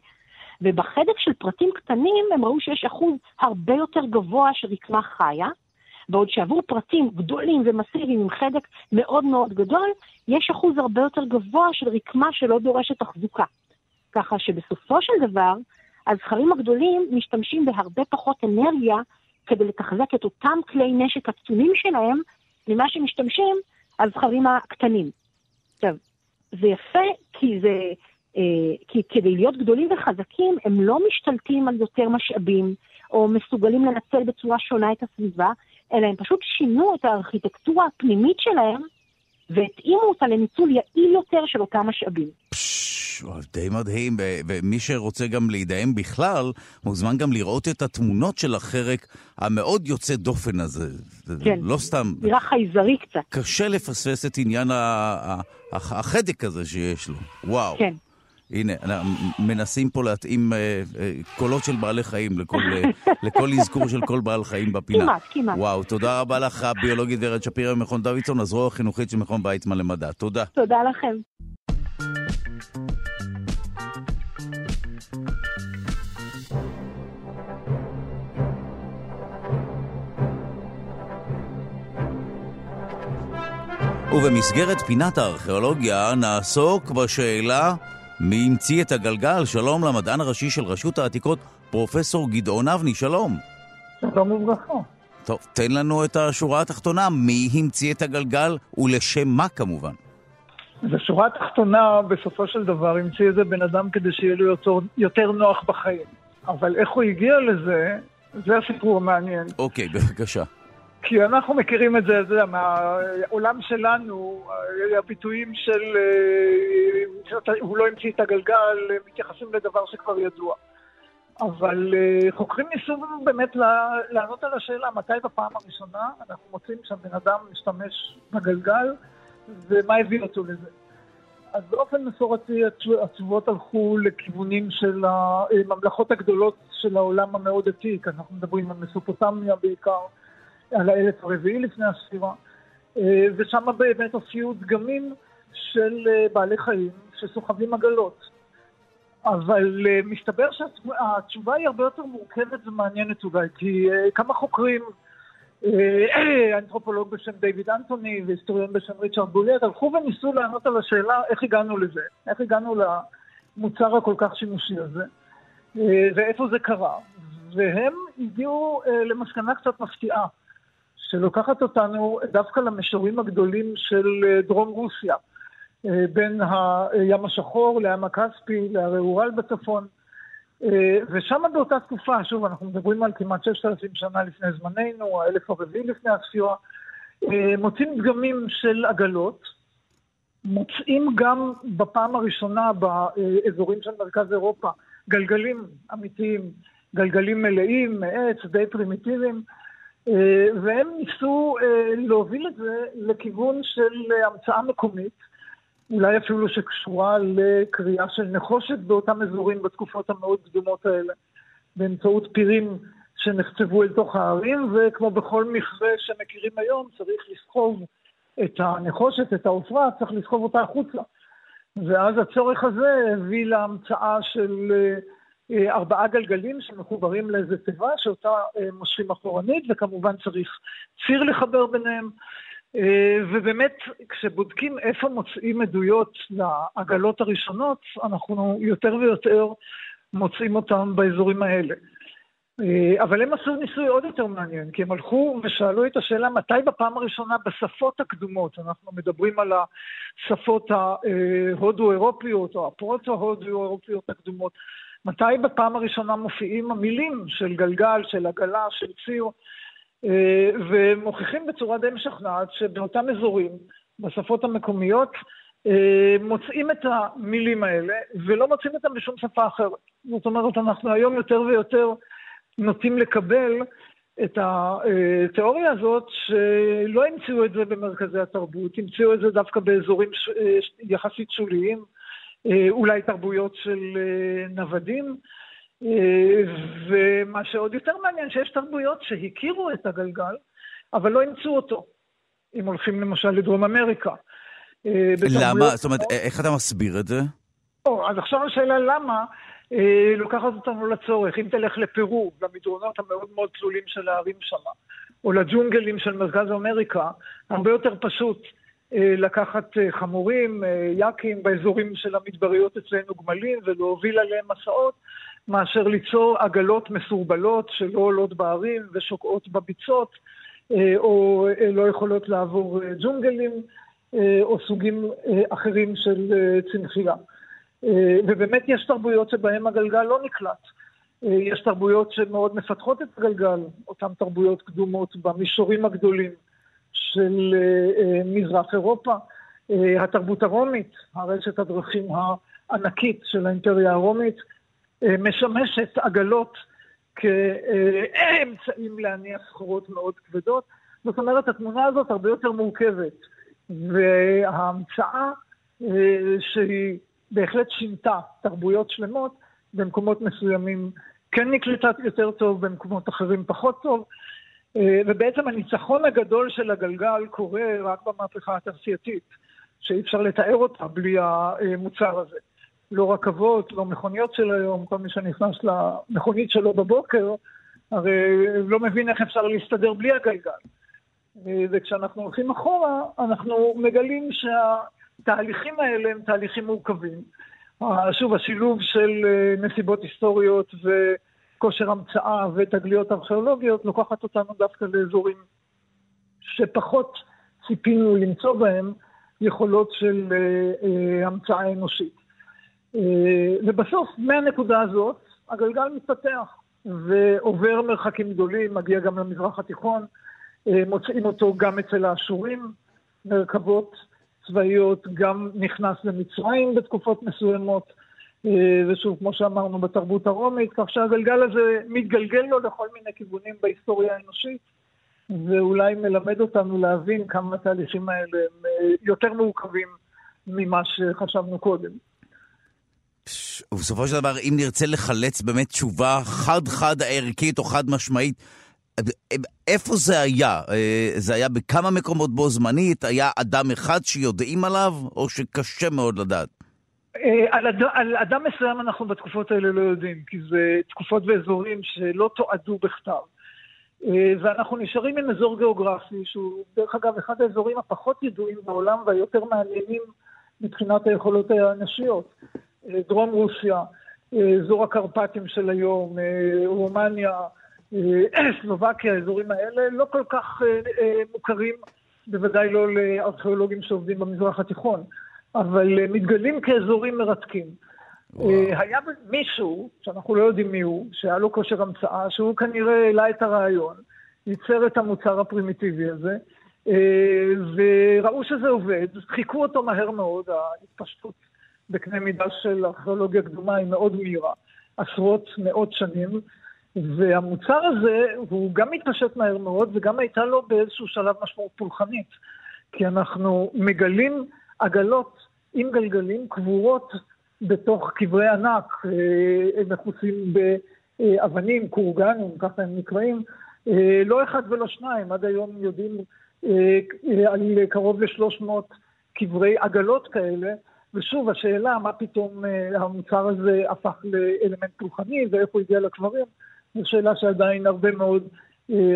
ובחדק של פרטים קטנים הם ראו שיש אחוז הרבה יותר גבוה של רקמה חיה, בעוד שעבור פרטים גדולים ומסיביים עם חדק מאוד מאוד גדול, יש אחוז הרבה יותר גבוה של רקמה שלא דורשת תחזוקה. ככה שבסופו של דבר, הזכרים הגדולים משתמשים בהרבה פחות אנרגיה כדי לתחזק את אותם כלי נשק עצומים שלהם, ממה שמשתמשים הזכרים הקטנים. עכשיו, זה יפה כי זה... אה, כי כדי להיות גדולים וחזקים, הם לא משתלטים על יותר משאבים, או מסוגלים לנצל בצורה שונה את הסביבה, אלא הם פשוט שינו את הארכיטקטורה הפנימית שלהם, והתאימו אותה לניצול יעיל יותר של אותם משאבים. די מדהים, ומי שרוצה גם להידהם בכלל, מוזמן גם לראות את התמונות של החרק המאוד יוצא דופן הזה. כן, לא סתם... נראה חייזרי קצת. קשה לפספס את עניין החדק הזה שיש לו. וואו. כן. הנה, מנסים פה להתאים אה, אה, קולות של בעלי חיים לכל, אה, לכל אזכור של כל בעל חיים בפינה. כמעט, כמעט. וואו, תודה רבה לך, הביולוגית ורד שפירא ממכון דוידסון, הזרוע החינוכית של מכון ויצמן למדע. תודה. תודה לכם. ובמסגרת פינת הארכיאולוגיה נעסוק בשאלה מי המציא את הגלגל? שלום למדען הראשי של רשות העתיקות, פרופסור גדעון אבני, שלום. שלום וברכה. טוב, תן לנו את השורה התחתונה, מי המציא את הגלגל ולשם מה כמובן. אז השורה התחתונה, בסופו של דבר, המציא איזה בן אדם כדי שיהיה לו יותר, יותר נוח בחיים. אבל איך הוא הגיע לזה, זה הסיפור המעניין. אוקיי, בבקשה. כי אנחנו מכירים את זה, אתה יודע, מהעולם שלנו, הביטויים של אה, הוא לא המציא את הגלגל, מתייחסים לדבר שכבר ידוע. אבל אה, חוקרים ניסו באמת לענות על השאלה מתי בפעם הראשונה אנחנו מוצאים שהבן אדם משתמש בגלגל ומה הביא אותו לזה. אז באופן מסורתי התשובות הלכו לכיוונים של הממלכות הגדולות של העולם המאוד עתיק, אנחנו מדברים על מסופוטמיה בעיקר, על האלף הרביעי לפני הספירה, אה, ושם באמת הופיעו דגמים של אה, בעלי חיים שסוחבים עגלות. אבל אה, מסתבר שהתשובה היא הרבה יותר מורכבת ומעניינת אולי, כי כמה חוקרים, אנתרופולוג בשם דיוויד אנטוני והיסטוריון בשם ריצ'רד בולט, הלכו וניסו לענות על השאלה איך הגענו לזה, איך הגענו למוצר הכל כך שימושי הזה, ואיפה זה קרה. והם הגיעו למסקנה קצת מפתיעה. שלוקחת אותנו דווקא למישורים הגדולים של אה, דרום רוסיה, אה, בין הים השחור לים הכספי, להרי אורל בצפון. אה, ושם באותה תקופה, שוב, אנחנו מדברים על כמעט ששת אלפים שנה לפני זמננו, האלף הרביעי לפני הספירה, מוצאים דגמים של עגלות, מוצאים גם בפעם הראשונה באזורים של מרכז אירופה גלגלים אמיתיים, גלגלים מלאים מעץ, די פרימיטיביים, והם ניסו אה, להוביל את זה לכיוון של המצאה מקומית, אולי אפילו שקשורה לקריאה של נחושת באותם אזורים בתקופות המאוד קדומות האלה, באמצעות פירים שנחצבו אל תוך הערים, וכמו בכל מכרה שמכירים היום, צריך לסחוב את הנחושת, את העופרה, צריך לסחוב אותה החוצה. ואז הצורך הזה הביא להמצאה של אה, אה, ארבעה גלגלים שמחוברים לאיזה תיבה שאותה אה, מושכים אחורנית, וכמובן צריך ציר לחבר ביניהם. אה, ובאמת, כשבודקים איפה מוצאים עדויות לעגלות הראשונות, אנחנו יותר ויותר מוצאים אותם באזורים האלה. אבל הם עשו ניסוי עוד יותר מעניין, כי הם הלכו ושאלו את השאלה מתי בפעם הראשונה בשפות הקדומות, אנחנו מדברים על השפות ההודו-אירופיות או הפרוטו-הודו-אירופיות הקדומות, מתי בפעם הראשונה מופיעים המילים של גלגל, של עגלה, של ציר, אה, ומוכיחים בצורה די משכנעת שבאותם אזורים, בשפות המקומיות, אה, מוצאים את המילים האלה ולא מוצאים אותם בשום שפה אחרת. זאת אומרת, אנחנו היום יותר ויותר נוטים לקבל את התיאוריה הזאת שלא המציאו את זה במרכזי התרבות, המציאו את זה דווקא באזורים אה, יחסית שוליים, אולי תרבויות של נוודים, ומה שעוד יותר מעניין, שיש תרבויות שהכירו את הגלגל, אבל לא אימצו אותו, אם הולכים למשל לדרום אמריקה. אה, למה? זאת אומרת, איך אתה מסביר את זה? או, אז עכשיו השאלה למה אה, לוקחת אותנו לצורך. אם תלך לפרו, למדרונות המאוד מאוד צלולים של הערים שם, או לג'ונגלים של מרכז אמריקה, הרבה יותר פשוט אה, לקחת אה, חמורים, אה, יקים באזורים של המדבריות אצלנו גמלים ולהוביל עליהם מסעות, מאשר ליצור עגלות מסורבלות שלא עולות בערים ושוקעות בביצות, אה, או אה, לא יכולות לעבור אה, ג'ונגלים. אה, או סוגים אה, אחרים של אה, צמחייה. ובאמת יש תרבויות שבהן הגלגל לא נקלט. יש תרבויות שמאוד מפתחות את הגלגל, אותן תרבויות קדומות במישורים הגדולים של מזרח אירופה. התרבות הרומית, הרשת הדרכים הענקית של האימפריה הרומית, משמשת עגלות כאמצעים להניע סחורות מאוד כבדות. זאת אומרת, התמונה הזאת הרבה יותר מורכבת. וההמצאה אה, שהיא בהחלט שינתה תרבויות שלמות, במקומות מסוימים כן נקלטה יותר טוב, במקומות אחרים פחות טוב. אה, ובעצם הניצחון הגדול של הגלגל קורה רק במהפכה התעשייתית, שאי אפשר לתאר אותה בלי המוצר הזה. לא רכבות, לא מכוניות של היום, כל מי שנכנס למכונית שלו בבוקר, הרי לא מבין איך אפשר להסתדר בלי הגלגל. וכשאנחנו הולכים אחורה, אנחנו מגלים שהתהליכים האלה הם תהליכים מורכבים. שוב, השילוב של אה, נסיבות היסטוריות וכושר המצאה ותגליות ארכיאולוגיות לוקחת אותנו דווקא לאזורים שפחות ציפינו למצוא בהם יכולות של אה, אה, המצאה אנושית. ובסוף, מהנקודה הזאת, הגלגל מתפתח ועובר מרחקים גדולים, מגיע גם למזרח התיכון, אה, מוצאים אותו גם אצל האשורים, מרכבות צבאיות, גם נכנס למצרים בתקופות מסוימות, אה, ושוב, כמו שאמרנו, בתרבות הרומית, כך שהגלגל הזה מתגלגל לו לכל מיני כיוונים בהיסטוריה האנושית, ואולי מלמד אותנו להבין כמה התהליכים האלה הם אה, יותר מורכבים ממה שחשבנו קודם. ובסופו של דבר, אם נרצה לחלץ באמת תשובה חד-חד ערכית או חד משמעית, איפה זה היה? אה, זה היה בכמה מקומות בו זמנית? היה אדם אחד שיודעים עליו, או שקשה מאוד לדעת? אה, על, אד... על אדם מסוים אנחנו בתקופות האלה לא יודעים, כי זה תקופות ואזורים שלא תועדו בכתב. אה, ואנחנו נשארים עם אזור גיאוגרפי, שהוא דרך אגב אחד האזורים הפחות ידועים בעולם והיותר מעניינים מבחינת היכולות האנושיות. דרום רוסיה, אזור הקרפטים של היום, רומניה, אה, סלובקיה, האזורים האלה, לא כל כך אה, אה, מוכרים, בוודאי לא לארכיאולוגים שעובדים במזרח התיכון, אבל מתגלים כאזורים מרתקים. וואו. היה מישהו, שאנחנו לא יודעים מי הוא, שהיה לו כושר המצאה, שהוא כנראה העלה את הרעיון, ייצר את המוצר הפרימיטיבי הזה, וראו שזה עובד, חיכו אותו מהר מאוד, ההתפשטות בקנה מידה של ארכיאולוגיה קדומה היא מאוד מהירה, עשרות, מאות שנים, והמוצר הזה, הוא גם מתפשט מהר מאוד, וגם הייתה לו באיזשהו שלב משמעות פולחנית. כי אנחנו מגלים עגלות עם גלגלים קבורות בתוך קברי ענק, אה, הם מכוסים באבנים, קורגנים, ככה הם נקראים, אה, לא אחד ולא שניים, עד היום יודעים אה, על קרוב ל-300 קברי עגלות כאלה, ושוב, השאלה מה פתאום המוצר הזה הפך לאלמנט פולחני ואיפה הוא הגיע לקברים, זו שאלה שעדיין הרבה מאוד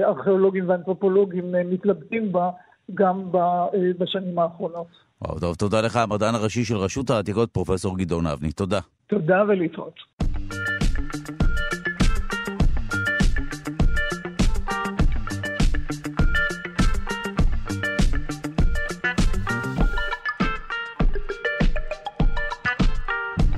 ארכיאולוגים ואנתרופולוגים מתלבטים בה גם בשנים האחרונות. וואו, טוב, תודה לך, המדען הראשי של רשות העתיקות, פרופ' גדעון אבני. תודה. תודה ולהתראות.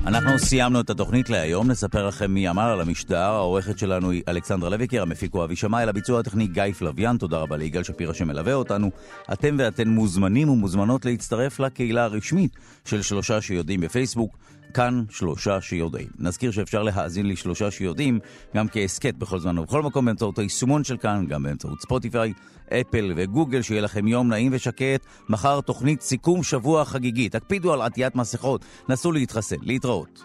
אנחנו סיימנו את התוכנית להיום, נספר לכם מי אמר על המשדר. העורכת שלנו היא אלכסנדרה לויקר, המפיק הוא אבי שמאי, על הביצוע הטכני גיא פלוויאן, תודה רבה ליגאל שפירא שמלווה אותנו. אתם ואתן מוזמנים ומוזמנות להצטרף לקהילה הרשמית של שלושה שיודעים בפייסבוק. כאן שלושה שיודעים. נזכיר שאפשר להאזין לשלושה שיודעים גם כהסכת בכל זמן ובכל מקום באמצעות היישומון של כאן, גם באמצעות ספוטיפיי, אפל וגוגל, שיהיה לכם יום נעים ושקט. מחר תוכנית סיכום שבוע חגיגי. תקפידו על עטיית מסכות, נסו להתחסן. להתראות.